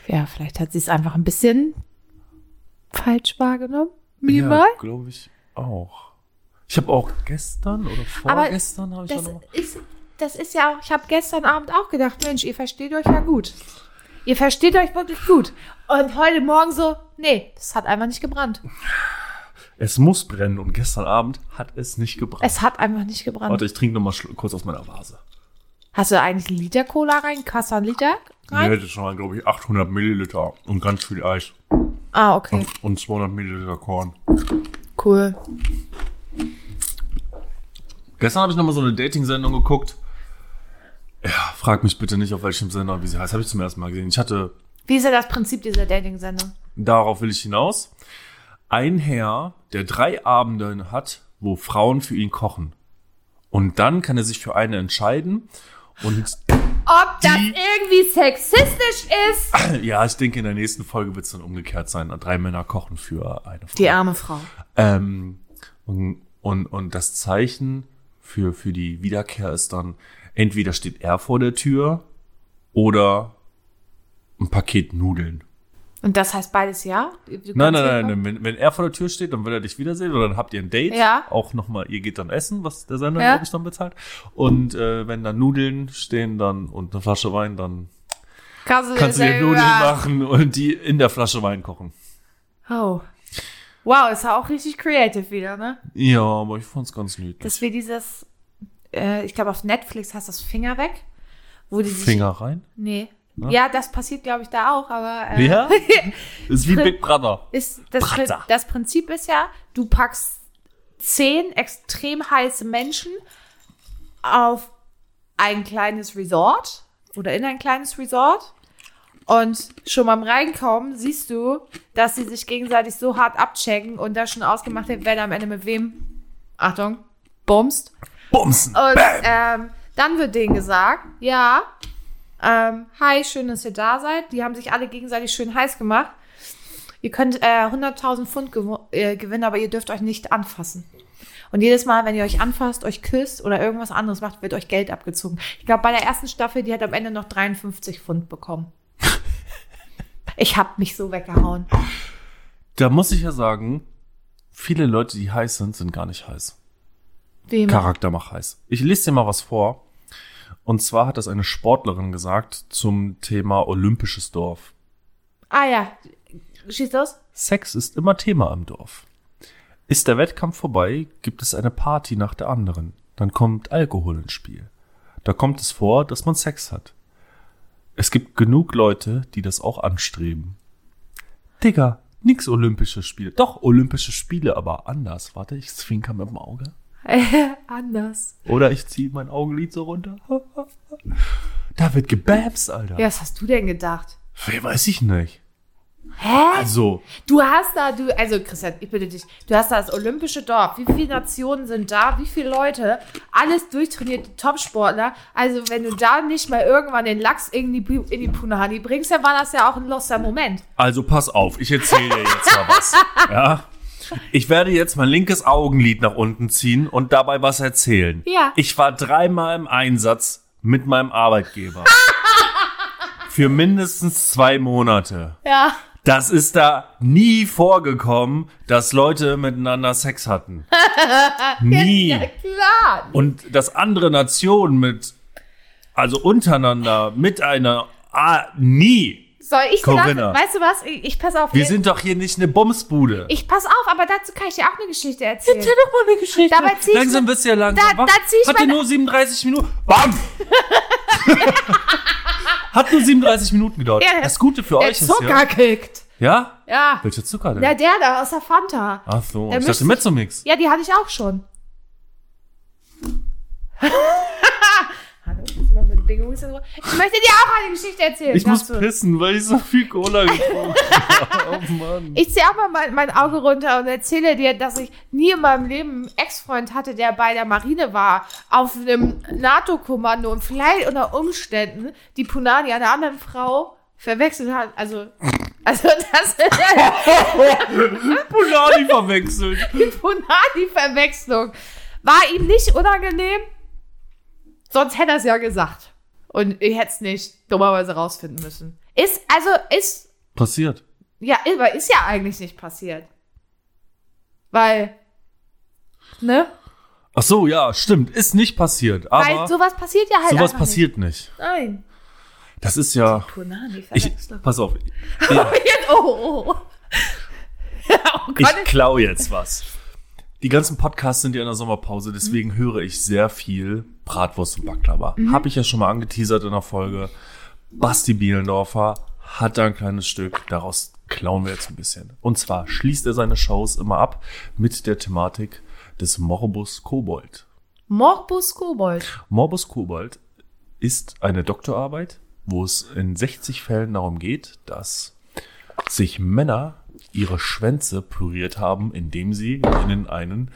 Ja, vielleicht hat sie es einfach ein bisschen falsch wahrgenommen. Minimal. Ja, glaube ich auch. Ich habe auch gestern oder vorgestern habe ich Das noch ist, das ist ja auch, ich habe gestern Abend auch gedacht, Mensch, ihr versteht euch ja gut. Ihr versteht euch wirklich gut. Und heute Morgen so, nee, das hat einfach nicht gebrannt. Es muss brennen und gestern Abend hat es nicht gebrannt. Es hat einfach nicht gebrannt. Warte, ich trinke noch mal schlu- kurz aus meiner Vase. Hast du eigentlich einen Liter Cola rein? Du einen Liter rein? hätte schon mal, glaube ich, 800 Milliliter und ganz viel Eis Ah, okay. und 200 Milliliter Korn. Cool. Gestern habe ich noch mal so eine Dating-Sendung geguckt. Ja, frag mich bitte nicht, auf welchem Sender, wie sie heißt. Habe ich zum ersten Mal gesehen. Ich hatte, Wie ist ja das Prinzip dieser Dating-Sendung? darauf will ich hinaus, ein Herr, der drei Abende hat, wo Frauen für ihn kochen. Und dann kann er sich für eine entscheiden. Und Ob das irgendwie sexistisch ist? ja, ich denke, in der nächsten Folge wird es dann umgekehrt sein. Drei Männer kochen für eine Frau. Die arme Frau. Ähm, und, und, und das Zeichen für, für die Wiederkehr ist dann, entweder steht er vor der Tür oder ein Paket Nudeln. Und das heißt beides ja? Nein, nein, nein, nein. Wenn, wenn er vor der Tür steht, dann will er dich wiedersehen oder dann habt ihr ein Date. Ja. Auch nochmal, ihr geht dann essen, was der Sender, Ja. glaube ich, dann bezahlt. Und äh, wenn dann Nudeln stehen dann und eine Flasche Wein, dann Kannst du, kannst du dir Nudeln machen und die in der Flasche Wein kochen. Oh. Wow, ist ja auch richtig creative wieder, ne? Ja, aber ich fand's ganz niedlich. Dass wir dieses, äh, ich glaube auf Netflix heißt das Finger weg, wo die sich, Finger rein. nee. Ja, das passiert glaube ich da auch, aber äh, Ja? ist wie Big Brother. ist das, Pri Bratzer. das Prinzip ist ja, du packst zehn extrem heiße Menschen auf ein kleines Resort oder in ein kleines Resort und schon beim Reinkommen siehst du, dass sie sich gegenseitig so hart abchecken und da schon ausgemacht wird, wer da am Ende mit wem, Achtung, bumst. Bumsen. Und ähm, dann wird denen gesagt, ja, ähm, hi, schön, dass ihr da seid. Die haben sich alle gegenseitig schön heiß gemacht. Ihr könnt äh, 100.000 Pfund gew äh, gewinnen, aber ihr dürft euch nicht anfassen. Und jedes Mal, wenn ihr euch anfasst, euch küsst oder irgendwas anderes macht, wird euch Geld abgezogen. Ich glaube, bei der ersten Staffel, die hat am Ende noch 53 Pfund bekommen. Ich hab mich so weggehauen. Da muss ich ja sagen, viele Leute, die heiß sind, sind gar nicht heiß. Wem? Charakter macht heiß. Ich lese dir mal was vor. Und zwar hat das eine Sportlerin gesagt zum Thema olympisches Dorf. Ah ja. Schieß los. Sex ist immer Thema im Dorf. Ist der Wettkampf vorbei, gibt es eine Party nach der anderen. Dann kommt Alkohol ins Spiel. Da kommt es vor, dass man Sex hat. Es gibt genug Leute, die das auch anstreben. Digga, nix Olympische Spiele. Doch, Olympische Spiele, aber anders. Warte, ich zwinker mit dem Auge. Anders. Oder ich ziehe mein Augenlid so runter. Da wird gebabst, Alter. Ja, was hast du denn gedacht? Wer weiß ich nicht. Hä? Also, Du hast da, du, also Christian, ich bitte dich, du hast da das olympische Dorf. Wie viele Nationen sind da? Wie viele Leute? Alles durchtrainierte Topsportler. Also wenn du da nicht mal irgendwann den Lachs in die, in die Punani bringst, dann war das ja auch ein loster Moment. also pass auf, ich erzähle dir jetzt mal was. Ja? Ich werde jetzt mein linkes Augenlid nach unten ziehen und dabei was erzählen. Ja. Ich war dreimal im Einsatz mit meinem Arbeitgeber. Für mindestens zwei Monate. Ja. Das ist da nie vorgekommen, dass Leute miteinander Sex hatten. Nie. Ja, klar. Und dass andere Nationen mit, also untereinander, mit einer, ah, nie. Soll ich Corinna. weißt du was? Ich, ich pass auf. Wir sind doch hier nicht eine Bumsbude. ich pass auf, aber dazu kann ich dir auch eine Geschichte erzählen. Erzähl doch mal eine Geschichte. Dabei zieh ich langsam bist du ja langsam. Da- da zieh ich Hatte nur 37 Minuten. Bam! Hat nur 37 Minuten gedauert. Ja, das Gute für euch ist Zucker ja. kickt. Ja? Ja. Welcher Zucker denn? Ja, der da aus der Fanta. Ach so, Der ich dachte Mezzomix. Ja, die hatte ich auch schon. Was ist so? Ich möchte dir auch eine Geschichte erzählen. Ich muss dazu. pissen, weil ich so viel Cola getrunken habe. Oh Mann. Ich ziehe auch mal mein, mein Auge runter und erzähle dir, dass ich nie in meinem Leben einen Ex-Freund hatte, der bei der Marine war, auf einem NATO-Kommando und vielleicht unter Umständen die Punani einer anderen Frau verwechselt hat. Also, also das Pulani verwechselt. Punani-Verwechslung war ihm nicht unangenehm. Sonst hätte er es ja gesagt. Und ich hätte es nicht dummerweise rausfinden müssen. Ist, also, ist Passiert. Ja, aber ist ja eigentlich nicht passiert. Weil, ne? Ach so, ja, stimmt. Ist nicht passiert. Aber Weil sowas passiert ja halt sowas passiert nicht. Nicht. Nein. Das ist ja. Punani Ich, pass auf. oh, oh, oh. oh Ich Gott. klau jetzt was. Die ganzen Podcasts sind ja in der Sommerpause, deswegen höre ich sehr viel Bratwurst und Baklava. Habe ich ja schon mal angeteasert in der Folge. Basti Bielendorfer hat da ein kleines Stück, daraus klauen wir jetzt ein bisschen. Und zwar schließt er seine Shows immer ab mit der Thematik des Morbus Kobold. Morbus Kobold. Morbus Kobold ist eine Doktorarbeit, wo es in 60 Fällen darum geht, dass sich Männer ihre Schwänze püriert haben, indem sie ihnen einen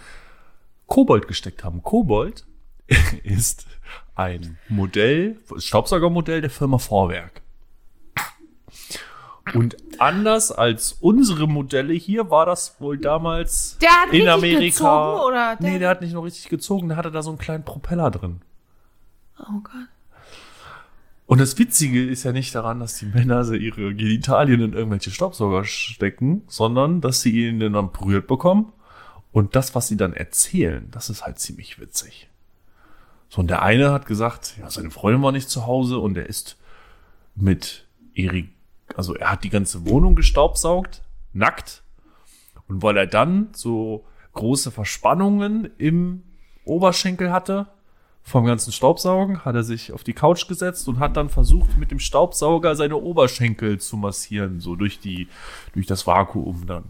Kobold gesteckt haben. Kobold ist ein Modell, Staubsaugermodell der Firma Vorwerk. Und anders als unsere Modelle hier war das wohl damals Der hat in Amerika. gezogen, oder? Der- nee, der hat nicht nur richtig gezogen, der hatte da so einen kleinen Propeller drin. Oh Gott. Und das Witzige ist ja nicht daran, dass die Männer so ihre Genitalien in irgendwelche Staubsauger stecken, sondern dass sie ihn dann berührt bekommen. Und das, was sie dann erzählen, das ist halt ziemlich witzig. So, und der eine hat gesagt, ja, seine Freundin war nicht zu Hause und er ist mit Erik, also er hat die ganze Wohnung gestaubsaugt, nackt. Und weil er dann so große Verspannungen im Oberschenkel hatte, vom ganzen Staubsaugen, hat er sich auf die Couch gesetzt und hat dann versucht, mit dem Staubsauger seine Oberschenkel zu massieren, so durch die, durch das Vakuum dann.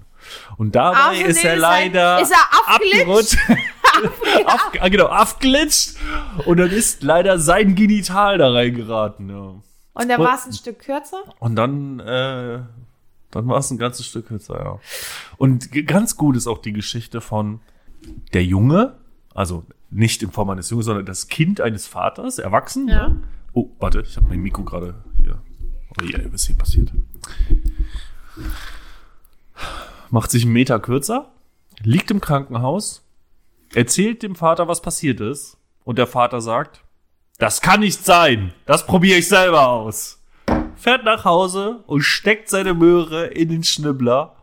Und dabei Außerdem ist er er- leider ist er abgerutscht. Auf, ah, genau, abglitscht. Und dann ist leider sein Genital da reingeraten. Ja. Und dann war es ein Stück kürzer? Und dann, äh, dann war es ein ganzes Stück kürzer, ja. Und ganz gut ist auch die Geschichte von der Junge, also nicht in Form eines Jungen, sondern das Kind eines Vaters, erwachsen. Ja. ne? Oh, warte, ich habe mein Mikro gerade hier. Oh ja, was hier passiert. Macht sich einen Meter kürzer, liegt im Krankenhaus, erzählt dem Vater, was passiert ist. Und der Vater sagt, das kann nicht sein. Das probiere ich selber aus. fährt nach Hause und steckt seine Möhre in den Schnibbler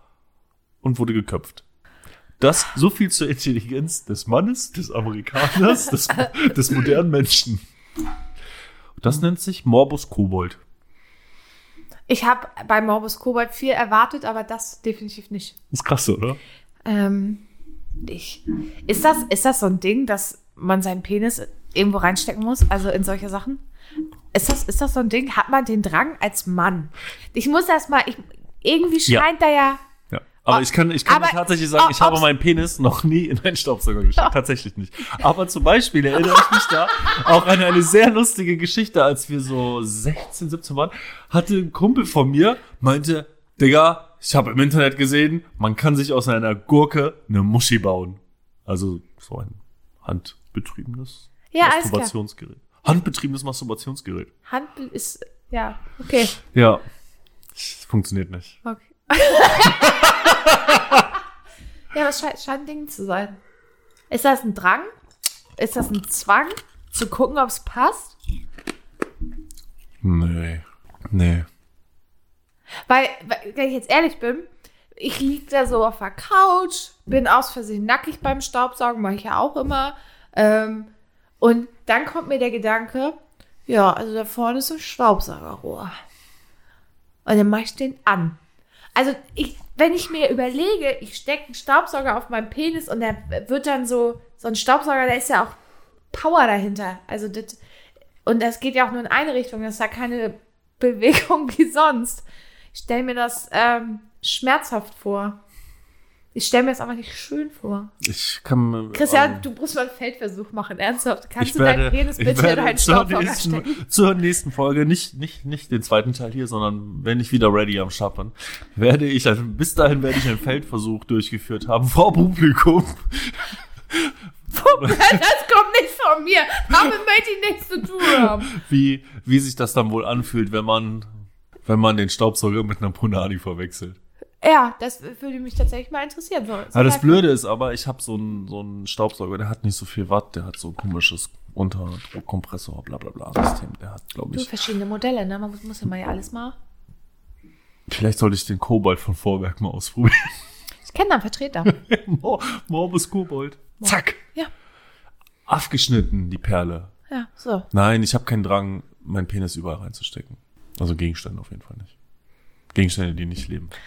und wurde geköpft. Das so viel zur Intelligenz des Mannes, des Amerikaners, des, des modernen Menschen. Das nennt sich Morbus Kobold. Ich habe bei Morbus Kobold viel erwartet, aber das definitiv nicht. Ist krass, oder? Ähm, ich, ist, das, ist das so ein Ding, dass man seinen Penis irgendwo reinstecken muss? Also in solche Sachen? Ist das, ist das so ein Ding? Hat man den Drang als Mann? Ich muss erst mal, ich, irgendwie Ja. scheint da ja. Aber Oh, ich kann, ich kann aber- tatsächlich sagen, oh, ich habe meinen Penis noch nie in einen Staubsauger gesteckt. Tatsächlich nicht. Aber zum Beispiel erinnere ich mich da auch an eine sehr lustige Geschichte, als wir so 16, 17 waren, hatte ein Kumpel von mir, meinte, Digga, ich habe im Internet gesehen, man kann sich aus einer Gurke eine Muschi bauen. Also so ein handbetriebenes Ja. Masturbationsgerät. Handbetriebenes Masturbationsgerät. Hand ist, ja, okay. Ja. Funktioniert nicht. okay. ja, das scheint, scheint ein Ding zu sein. Ist das ein Drang? Ist das ein Zwang, zu gucken, ob es passt? Nee. Nee. Weil, weil, wenn ich jetzt ehrlich bin, ich lieg da so auf der Couch, bin aus Versehen nackig beim Staubsaugen, mache ich ja auch immer. Ähm, und dann kommt mir der Gedanke, ja, also da vorne ist ein Staubsaugerrohr. Und dann mache ich den an. Also, ich, wenn ich mir überlege, ich stecke einen Staubsauger auf meinen Penis und der wird dann so, so ein Staubsauger, da ist ja auch Power dahinter. Also, das, und das geht ja auch nur in eine Richtung, das ist ja keine Bewegung wie sonst. Ich stelle mir das ähm, schmerzhaft vor. Ich stelle mir das aber nicht schön vor. Ich kann. Christian, ähm, du musst mal einen Feldversuch machen, ernsthaft. Kannst du werde, deinen Penis ich bitte in einen zur, Staubsauger stecken? nächsten, zur nächsten Folge, nicht, nicht, nicht den zweiten Teil hier, sondern wenn ich wieder ready am Schappern, werde ich, also bis dahin werde ich einen Feldversuch durchgeführt haben. Frau Publikum, das kommt nicht von mir. Damit möchte ich nichts zu tun haben. wie, wie sich das dann wohl anfühlt, wenn man, wenn man den Staubsauger mit einer Punani verwechselt. Ja, das würde mich tatsächlich mal interessieren. So, so Ja, das Blöde ist aber, ich habe so einen so einen Staubsauger, der hat nicht so viel Watt, der hat so ein komisches Unterdruckkompressor, bla bla bla System. Der hat, glaube Du, ich. verschiedene Modelle, ne? Man muss, muss ja mal ja alles mal. Vielleicht sollte ich den Kobold von Vorwerk mal ausprobieren. Ich kenne einen Vertreter. Mor Morbus Kobold. Zack. Ja, Abgeschnitten, die Perle. ja, so. Nein, ich habe keinen Drang, meinen Penis überall reinzustecken. Also Gegenstände auf jeden Fall nicht. Gegenstände, die nicht leben.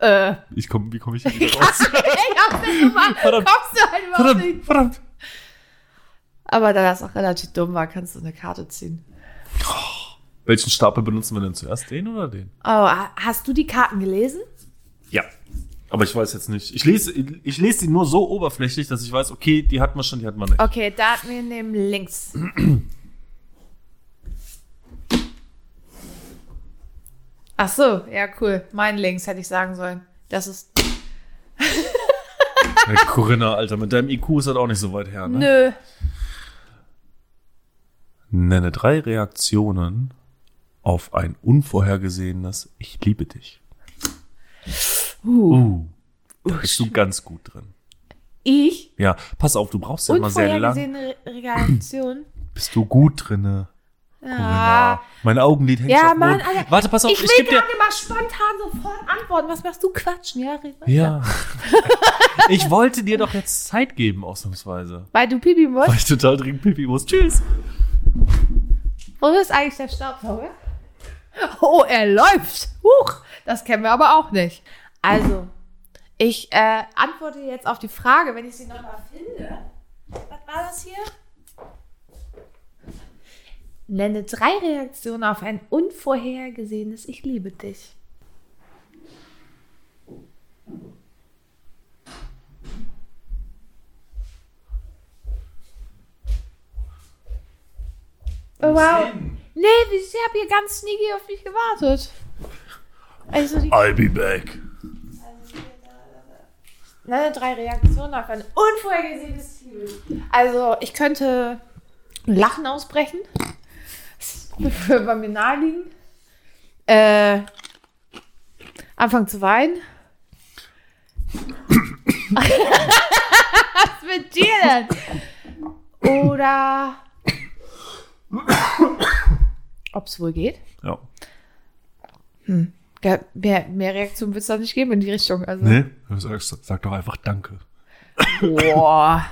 Äh. Ich komm, wie komme ich hier wieder raus? ich hab's nicht gemacht. Verdammt. Kommst du halt überhaupt nicht. verdammt, verdammt. Aber da das auch relativ dumm war, kannst du eine Karte ziehen. Welchen Stapel benutzen wir denn zuerst? Den oder den? Oh, ha- hast du die Karten gelesen? Ja. Aber ich weiß jetzt nicht. Ich lese, ich lese die nur so oberflächlich, dass ich weiß, okay, die hat man schon, die hat man nicht. Okay, da wir nehmen links. Ach so, ja, cool. Mein links hätte ich sagen sollen. Das ist. Hey, Corinna, Alter, mit deinem IQ ist das auch nicht so weit her, ne? Nö. Nenne drei Reaktionen auf ein unvorhergesehenes Ich liebe dich. Uh. Da bist du ganz gut drin. Ich? Ja, pass auf, du brauchst ja immer sehr lang. Unvorhergesehene Re- Reaktion. Bist du gut drinne? Ja. Corinna. Mein Augenlid hängt Ja, auf Mann. Alter. Warte, pass auf, ich ich, will gerade mal spontan sofort antworten. Was machst du? Quatschen, ja? red. Ja. ich wollte dir doch jetzt Zeit geben, ausnahmsweise. Weil du Pipi musst. Weil ich total dringend pipi muss. Tschüss. Wo ist eigentlich der Staubsauger? Oh, er läuft. Huch, das kennen wir aber auch nicht. Also, ich äh, antworte jetzt auf die Frage, wenn ich sie nochmal finde. Was war das hier? Nenne drei Reaktionen auf ein unvorhergesehenes Ich liebe dich. Oh, wow. Nee, ich habe hier ganz sneaky auf dich gewartet. Also, die I'll be back. Nenne drei Reaktionen auf ein unvorhergesehenes Ziel. Also, ich könnte Lachen ausbrechen. Würde bei mir naheliegen. Äh, anfangen zu weinen. Was mit dir denn? Oder ob es wohl geht. Ja. Ja, mehr, mehr Reaktion wird es da nicht geben in die Richtung. Also. Nee, sag, sag doch einfach Danke. Boah.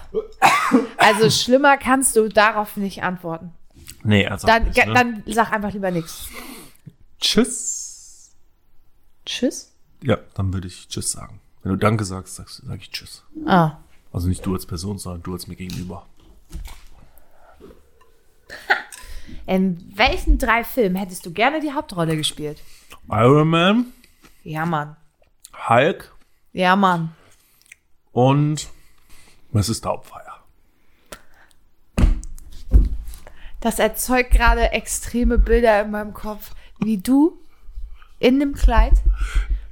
Also schlimmer kannst du darauf nicht antworten. Nee, ernsthaft Dann, nicht, ne? dann sag einfach lieber nichts. Tschüss. Tschüss. Ja, dann würde ich Tschüss sagen. Wenn du Danke sagst, sagst sag ich Tschüss. Ah. Also nicht du als Person, sondern du als mir gegenüber. In welchen drei Filmen hättest du gerne die Hauptrolle gespielt? Iron Man, Ja, Mann. Hulk Ja, Mann. und Mrs. Doubtfire. Das erzeugt gerade extreme Bilder in meinem Kopf, wie du in dem Kleid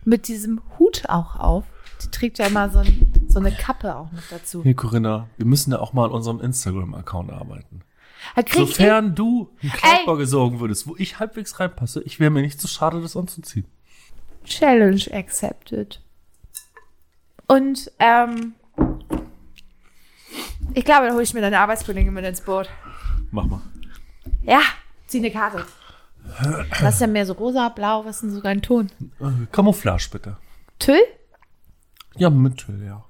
mit diesem Hut auch auf. Die trägt ja immer so, ein, so eine Kappe auch noch dazu. Hey Corinna, wir müssen ja auch mal an unserem Instagram-Account arbeiten. Sofern du einen Ey. Kleidbau gesorgen würdest, wo ich halbwegs reinpasse, ich wäre mir nicht so schade, das anzuziehen. Challenge accepted. Und ähm, ich glaube, da hole ich mir deine Arbeitskollegin mit ins Boot. Mach mal. Ja, zieh eine Karte. Was ist denn mehr so rosa, blau? Was ist denn so dein Ton? Äh, Camouflage bitte. Tüll? Ja, mit Tüll, ja.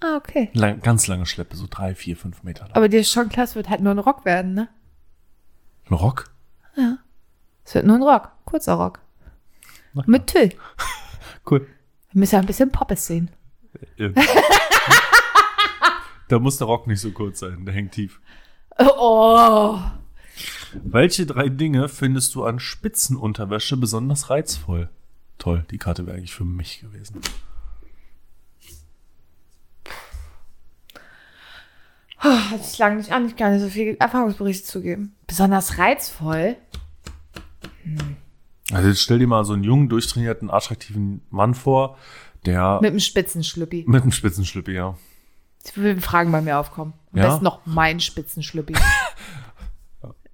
Ah, okay. Lang, ganz lange Schleppe, so drei, vier, fünf Meter lang. Aber dir ist schon klar, es wird halt nur ein Rock werden, ne? Ein Rock? Es wird nur ein Rock. Kurzer Rock. Mit Tüll. Cool. Wir müssen ja ein bisschen Poppes sehen. Ja. da muss der Rock nicht so kurz sein, der hängt tief. Oh. Welche drei Dinge findest du an Spitzenunterwäsche besonders reizvoll? Toll, die Karte wäre eigentlich für mich gewesen. Hatte ich lange nicht an, ich kann nicht so viel Erfahrungsberichte zu geben. Besonders reizvoll. Also jetzt stell dir mal so einen jungen, durchtrainierten, attraktiven Mann vor, der Mit einem Spitzenschlüppi. mit einem Spitzenschlippi, ja. Ich will Fragen bei mir aufkommen. Am Ja? besten noch mein Spitzenschlüppi.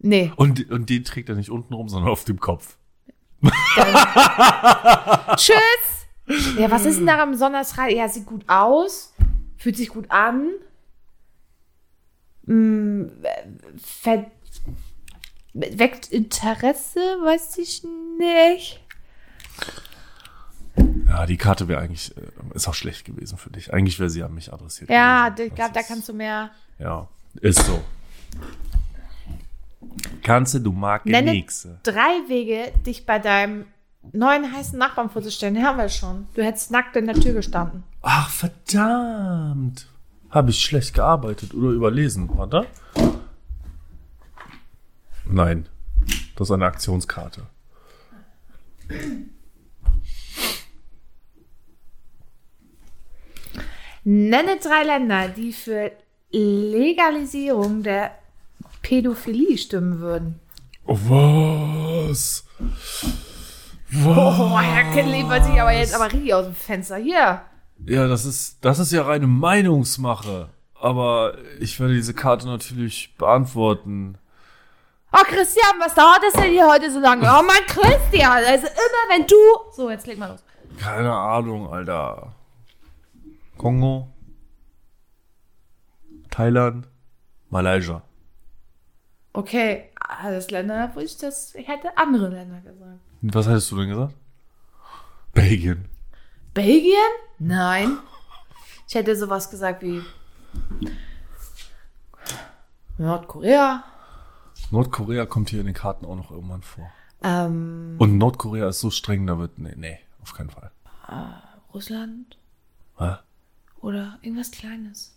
nee. Und, und den trägt er nicht unten rum, sondern auf dem Kopf. Tschüss! Ja, was ist denn daran besonders reizvoll? Ja, sieht gut aus. Fühlt sich gut an. Mm, ver weckt Interesse, weiß ich nicht. Ja, die Karte wäre eigentlich, äh, ist auch schlecht gewesen für dich. Eigentlich wäre sie an mich adressiert. Ja, gewesen. ich glaube, da kannst du mehr. Ja, ist so. Kannst du, du magst Nenne nix. drei Wege, dich bei deinem neuen heißen Nachbarn vorzustellen. Haben wir schon. Du hättest nackt in der Tür gestanden. Ach, verdammt. Habe ich schlecht gearbeitet oder überlesen, warte. Nein, das ist eine Aktionskarte. Nenne drei Länder, die für Legalisierung der Pädophilie stimmen würden. Oh, was? Oh, Herr Kinley wird sich aber jetzt aber richtig aus dem Fenster. Hier. Ja, das ist, das ist ja reine Meinungsmache. Aber ich werde diese Karte natürlich beantworten. Oh, Christian, was dauert das denn hier heute so lange? Oh Mann, Christian, also immer wenn du... So, jetzt leg mal los. Keine Ahnung, Alter. Kongo, Thailand, Malaysia. Okay, alles Länder, wo ich das... Ich hätte andere Länder gesagt. Was hättest du denn gesagt? Belgien. Belgien? Nein. Ich hätte sowas gesagt wie... Nordkorea. Nordkorea kommt hier in den Karten auch noch irgendwann vor. Ähm, Und Nordkorea ist so streng, da wird. Nee, nee, auf keinen Fall. Russland Hä? oder irgendwas Kleines.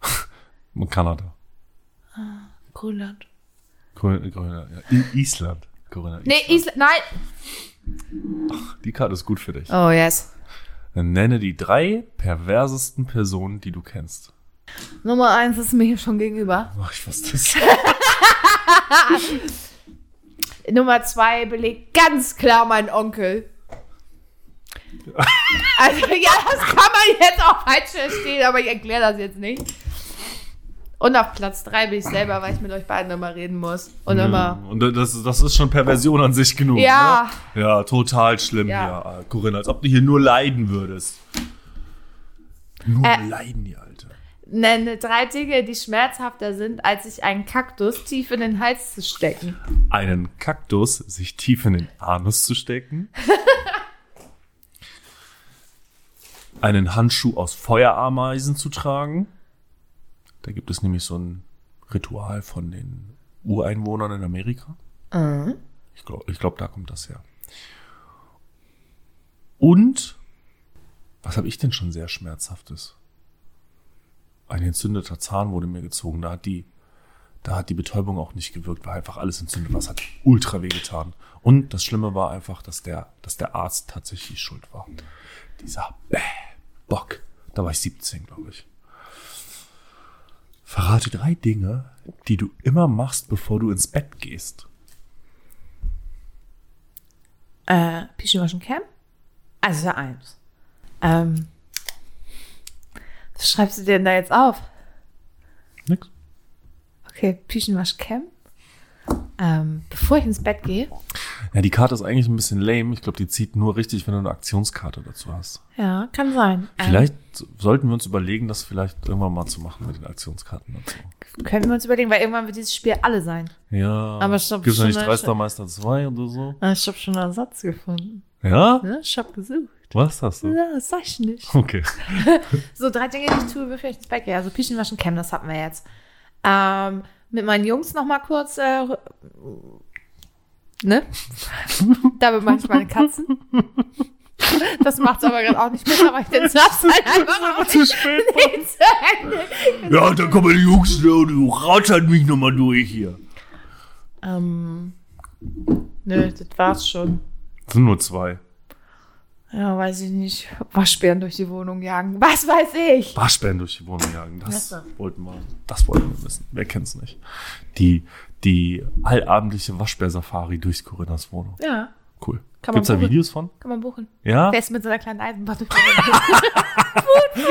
Kanada. Grönland. Grön, Grön, ja. Island. Corinna, Nee, Island. Nein. Die Karte ist gut für dich. Oh, yes. Dann nenne die drei perversesten Personen, die du kennst. Nummer eins ist mir hier schon gegenüber. Ach, ich weiß das. Nummer zwei belegt ganz klar mein Onkel. Also, ja, das kann man jetzt auch falsch verstehen, aber ich erkläre das jetzt nicht. Und auf Platz drei bin ich selber, weil ich mit euch beiden immer reden muss. Und immer. Und das, das ist schon Perversion an sich genug. Ja. Ne? Ja, total schlimm Ja. hier, Corinna. Als ob du hier nur leiden würdest. Nur Äh. leiden, die Alte. Nenne drei Dinge, die schmerzhafter sind, als sich einen Kaktus tief in den Hals zu stecken. Einen Kaktus sich tief in den Anus zu stecken. einen Handschuh aus Feuerameisen zu tragen. Da gibt es nämlich so ein Ritual von den Ureinwohnern in Amerika. Ich glaube, glaub, da kommt das her. Und was habe ich denn schon sehr schmerzhaftes? Ein entzündeter Zahn wurde mir gezogen. Da hat die, da hat die Betäubung auch nicht gewirkt, weil einfach alles entzündet war. Es hat ultra weh getan. Und das Schlimme war einfach, dass der, dass der Arzt tatsächlich schuld war. Dieser Bäh, Bock. Da war ich 17, glaube ich. Verrate drei Dinge, die du immer machst, bevor du ins Bett gehst. Äh, Pischen waschen Cam? Also ist ja eins. Ähm, was schreibst du dir denn da jetzt auf? Nix. Okay, Pischen waschen Cam. Ähm, bevor ich ins Bett gehe. Ja, die Karte ist eigentlich ein bisschen lame. Ich glaube, die zieht nur richtig, wenn du eine Aktionskarte dazu hast. Ja, kann sein. Vielleicht sollten wir uns überlegen, das vielleicht irgendwann mal zu machen mit den Aktionskarten dazu. Ähm, können wir uns überlegen, weil irgendwann wird dieses Spiel alle sein. Ja. Aber stopp, Gibt's noch nicht schon- Dreistermeister 2 oder so? Ah, Ich habe schon einen Satz gefunden. Ja? Ne? Ich habe gesucht. Was hast du? Ja, das sag ich nicht. Okay. So, drei Dinge, die ich tue, bevor ich ins Bett gehe. Also Pischen waschen, Cam, das hatten wir jetzt. Ähm, mit meinen Jungs noch mal kurz, äh, ne? Damit meine ich meine Katzen. Das macht's aber gerade auch nicht besser, weil ich den Satz halt einfach auch Zu nicht spät. nicht zu Ende. Ja, da kommen die Jungs, du ratschert mich nochmal durch hier. Ähm, nö, das war's schon. Das sind nur zwei. Ja, weiß ich nicht. Waschbären durch die Wohnung jagen. Was weiß ich? Waschbären durch die Wohnung jagen. Das Klasse. wollten wir, das wollten wir wissen. Wer kennt's nicht? Die, die allabendliche Waschbär-Safari durch Corinnas Wohnung. Ja, Cool. Kann man Gibt's da. Videos von? kann man buchen. Ja? Fest mit so einer kleinen Eisenbahn durch die Wohnung.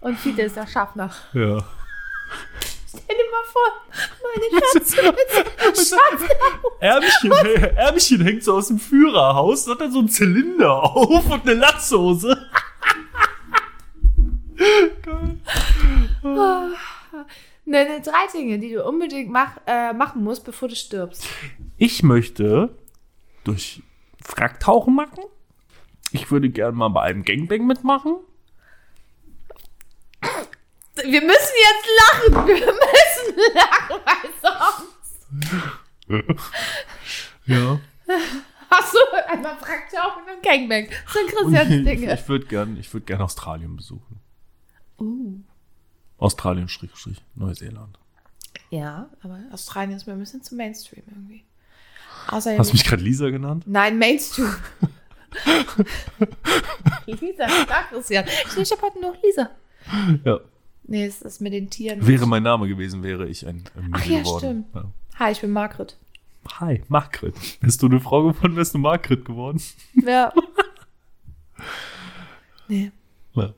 Und Fiete ist der Schaffner. Ja. Stell dir mal vor, meine Schaffner. Ärmchen, Ärmchen hängt so aus dem Führerhaus, hat dann so einen Zylinder auf und eine Latzhose. Ne, ne, drei Dinge, die du unbedingt mach, äh, machen musst, bevor du stirbst. Ich möchte durch Wracktauchen machen. Ich würde gerne mal bei einem Gangbang mitmachen. Wir müssen jetzt lachen. Wir müssen lachen, weil sonst Ja. hast du einmal fragt ja auch und dann Gangbang. Das sind Christians Ich, Dinge. ich würde gerne ich würd gern Australien besuchen. Uh. Australien, Strich, Strich, Neuseeland. Ja, aber Australien ist mir ein bisschen zu Mainstream irgendwie. Außerdem. Hast du mich gerade Lisa genannt? Nein, Mainstream. Lisa, stark, Christian. Ich, ich habe heute noch Lisa. Ja. Nee, es ist mit den Tieren. Wäre mein Name gewesen, wäre ich ein, ein Ach ja, geworden. Ja. Hi, ich bin Margret. Hi, Margret. Bist du eine Frau geworden, wärst du Margret geworden? Ja. nee. Ja.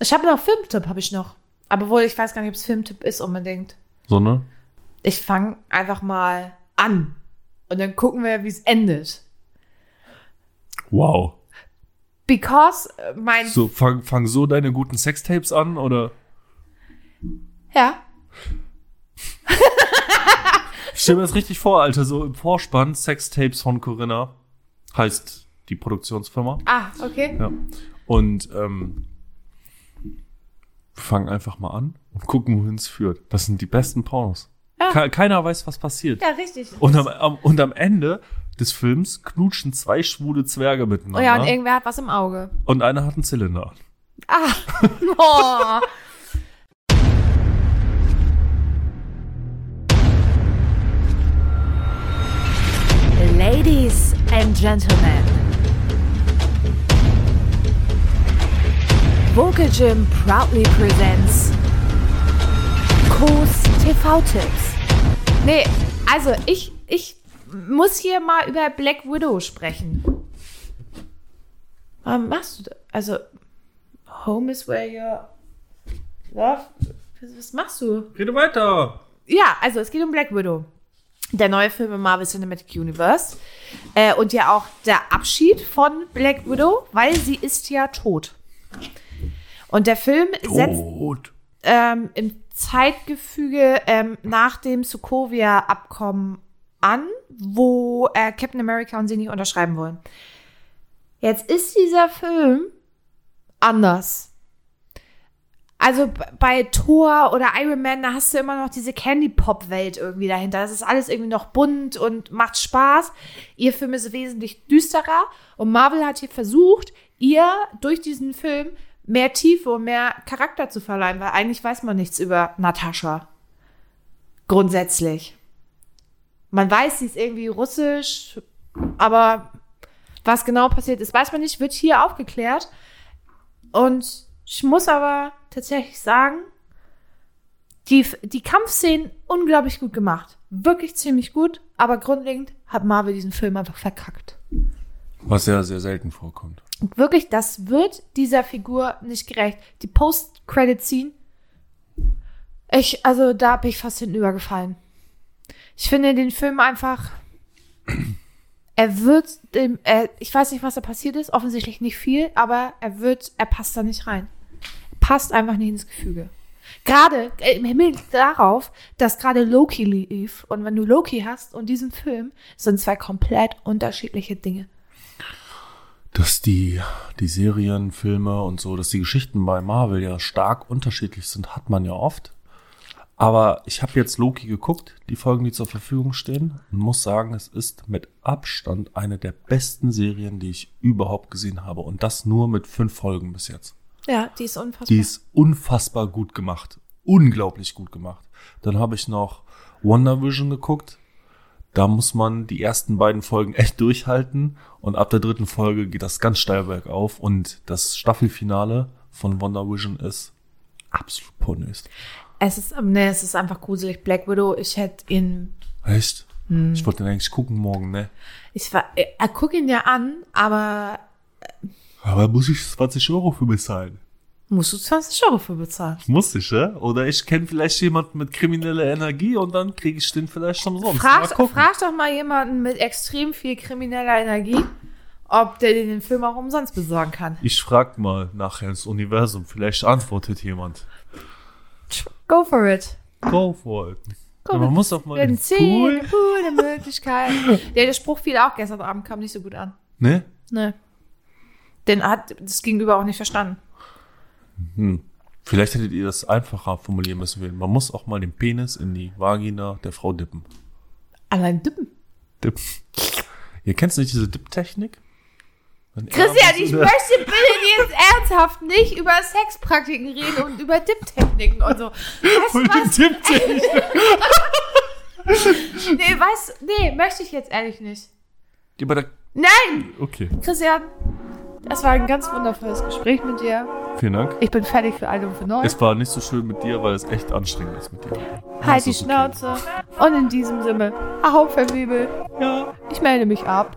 Ich habe noch Filmtipp, habe ich noch. Aber wohl, ich weiß gar nicht, ob es Filmtipp ist unbedingt. So, ne? Ich fange einfach mal an. Und dann gucken wir, wie es endet. Wow. Because äh, mein. So, fang, fang so deine guten Sextapes an, oder? Ja. Ich stell mir das richtig vor, Alter, so im Vorspann Sextapes von Corinna. Heißt die Produktionsfirma. Ah, okay. Ja. Und ähm, wir fangen einfach mal an und gucken, wohin es führt. Das sind die besten Pornos. Ja. Ke keiner weiß, was passiert. Ja, richtig. Und am, am, und am Ende des Films knutschen zwei schwule Zwerge Oh miteinander. ja, und irgendwer hat was im Auge. und einer hat einen Zylinder. Ah. Oh. Ladies and Gentlemen. Vocal Gym proudly presents Kurs TV-Tipps. Nee, also ich, ich muss hier mal über Black Widow sprechen. Was machst du da? Also, Home is where your love. Was, was machst du? Rede weiter. Ja, also es geht um Black Widow. Der neue Film im Marvel Cinematic Universe. Äh, und ja auch der Abschied von Black Widow, weil sie ist ja tot. Und der Film setzt Tot. ähm, im Zeitgefüge ähm, nach dem Sokovia-Abkommen an, wo äh, Captain America und sie nicht unterschreiben wollen. Jetzt ist dieser Film anders. Also bei Thor oder Iron Man, da hast du immer noch diese Candy-Pop-Welt irgendwie dahinter. Das ist alles irgendwie noch bunt und macht Spaß. Ihr Film ist wesentlich düsterer und Marvel hat hier versucht, ihr durch diesen Film mehr Tiefe und mehr Charakter zu verleihen, weil eigentlich weiß man nichts über Natascha. Grundsätzlich. Man weiß, sie ist irgendwie russisch, aber was genau passiert ist, weiß man nicht, wird hier aufgeklärt. Und ich muss aber tatsächlich sagen, die, die Kampfszenen unglaublich gut gemacht. Wirklich ziemlich gut, aber grundlegend hat Marvel diesen Film einfach verkackt. Was ja sehr selten vorkommt. Und wirklich, das wird dieser Figur nicht gerecht. Die Post-Credit-Scene, ich, also da bin ich fast hinübergefallen. Ich finde den Film einfach, er wird dem, er, ich weiß nicht, was da passiert ist, offensichtlich nicht viel, aber er wird, er passt da nicht rein. Passt einfach nicht ins Gefüge. Gerade äh, im Himmel darauf, dass gerade Loki lief und wenn du Loki hast und diesen Film, sind zwei komplett unterschiedliche Dinge. Dass die, die Serien, Filme und so, dass die Geschichten bei Marvel ja stark unterschiedlich sind, hat man ja oft. Aber ich habe jetzt Loki geguckt, die Folgen, die zur Verfügung stehen, und muss sagen, es ist mit Abstand eine der besten Serien, die ich überhaupt gesehen habe. Und das nur mit fünf Folgen bis jetzt. Ja, die ist unfassbar. Die ist unfassbar gut gemacht. Unglaublich gut gemacht. Dann habe ich noch Wonder Vision geguckt. Da muss man die ersten beiden Folgen echt durchhalten. Und ab der dritten Folge geht das ganz steil bergauf. Und das Staffelfinale von Wonder Vision ist absolut pornös. Es ist, nee, es ist einfach gruselig. Black Widow, ich hätte ihn, Echt? Ich wollte den eigentlich gucken morgen, ne? ich war, äh, er guck ihn ja an, aber Aber muss ich 20 Euro für bezahlen? musst du 20 Euro für bezahlen. Muss ich, ja? Oder ich kenne vielleicht jemanden mit krimineller Energie und dann kriege ich den vielleicht umsonst. Frag, frag doch mal jemanden mit extrem viel krimineller Energie, ob der den Film auch umsonst besorgen kann. Ich frag mal nachher ins Universum, vielleicht antwortet jemand. Go for it. Go for it. Go man muss auch mal in Pool. coole Möglichkeit. Ja, der Spruch fiel auch gestern Abend, kam nicht so gut an. Ne? Ne. Den hat das Gegenüber auch nicht verstanden. Vielleicht hättet ihr das einfacher formulieren müssen. Man muss auch mal den Penis in die Vagina der Frau dippen. Allein Dippen. Dippen. Ihr kennt nicht diese Dip-Technik? Christian, ich möchte bitte jetzt ernsthaft nicht über Sexpraktiken reden und über Dip-Techniken und so. Weißt Und was? die Dip-Technik. Nee, weißt nee, möchte ich jetzt ehrlich nicht. Aber da- Nein! Okay, Christian, das war ein ganz wundervolles Gespräch mit dir. vielen Dank. Ich bin fertig für alt und für neu. Es war nicht so schön mit dir, weil es echt anstrengend ist mit dir. Halt die Das ist okay. Schnauze. Und in diesem Sinne, Ahau, Verwebel. Ja. Ich melde mich ab.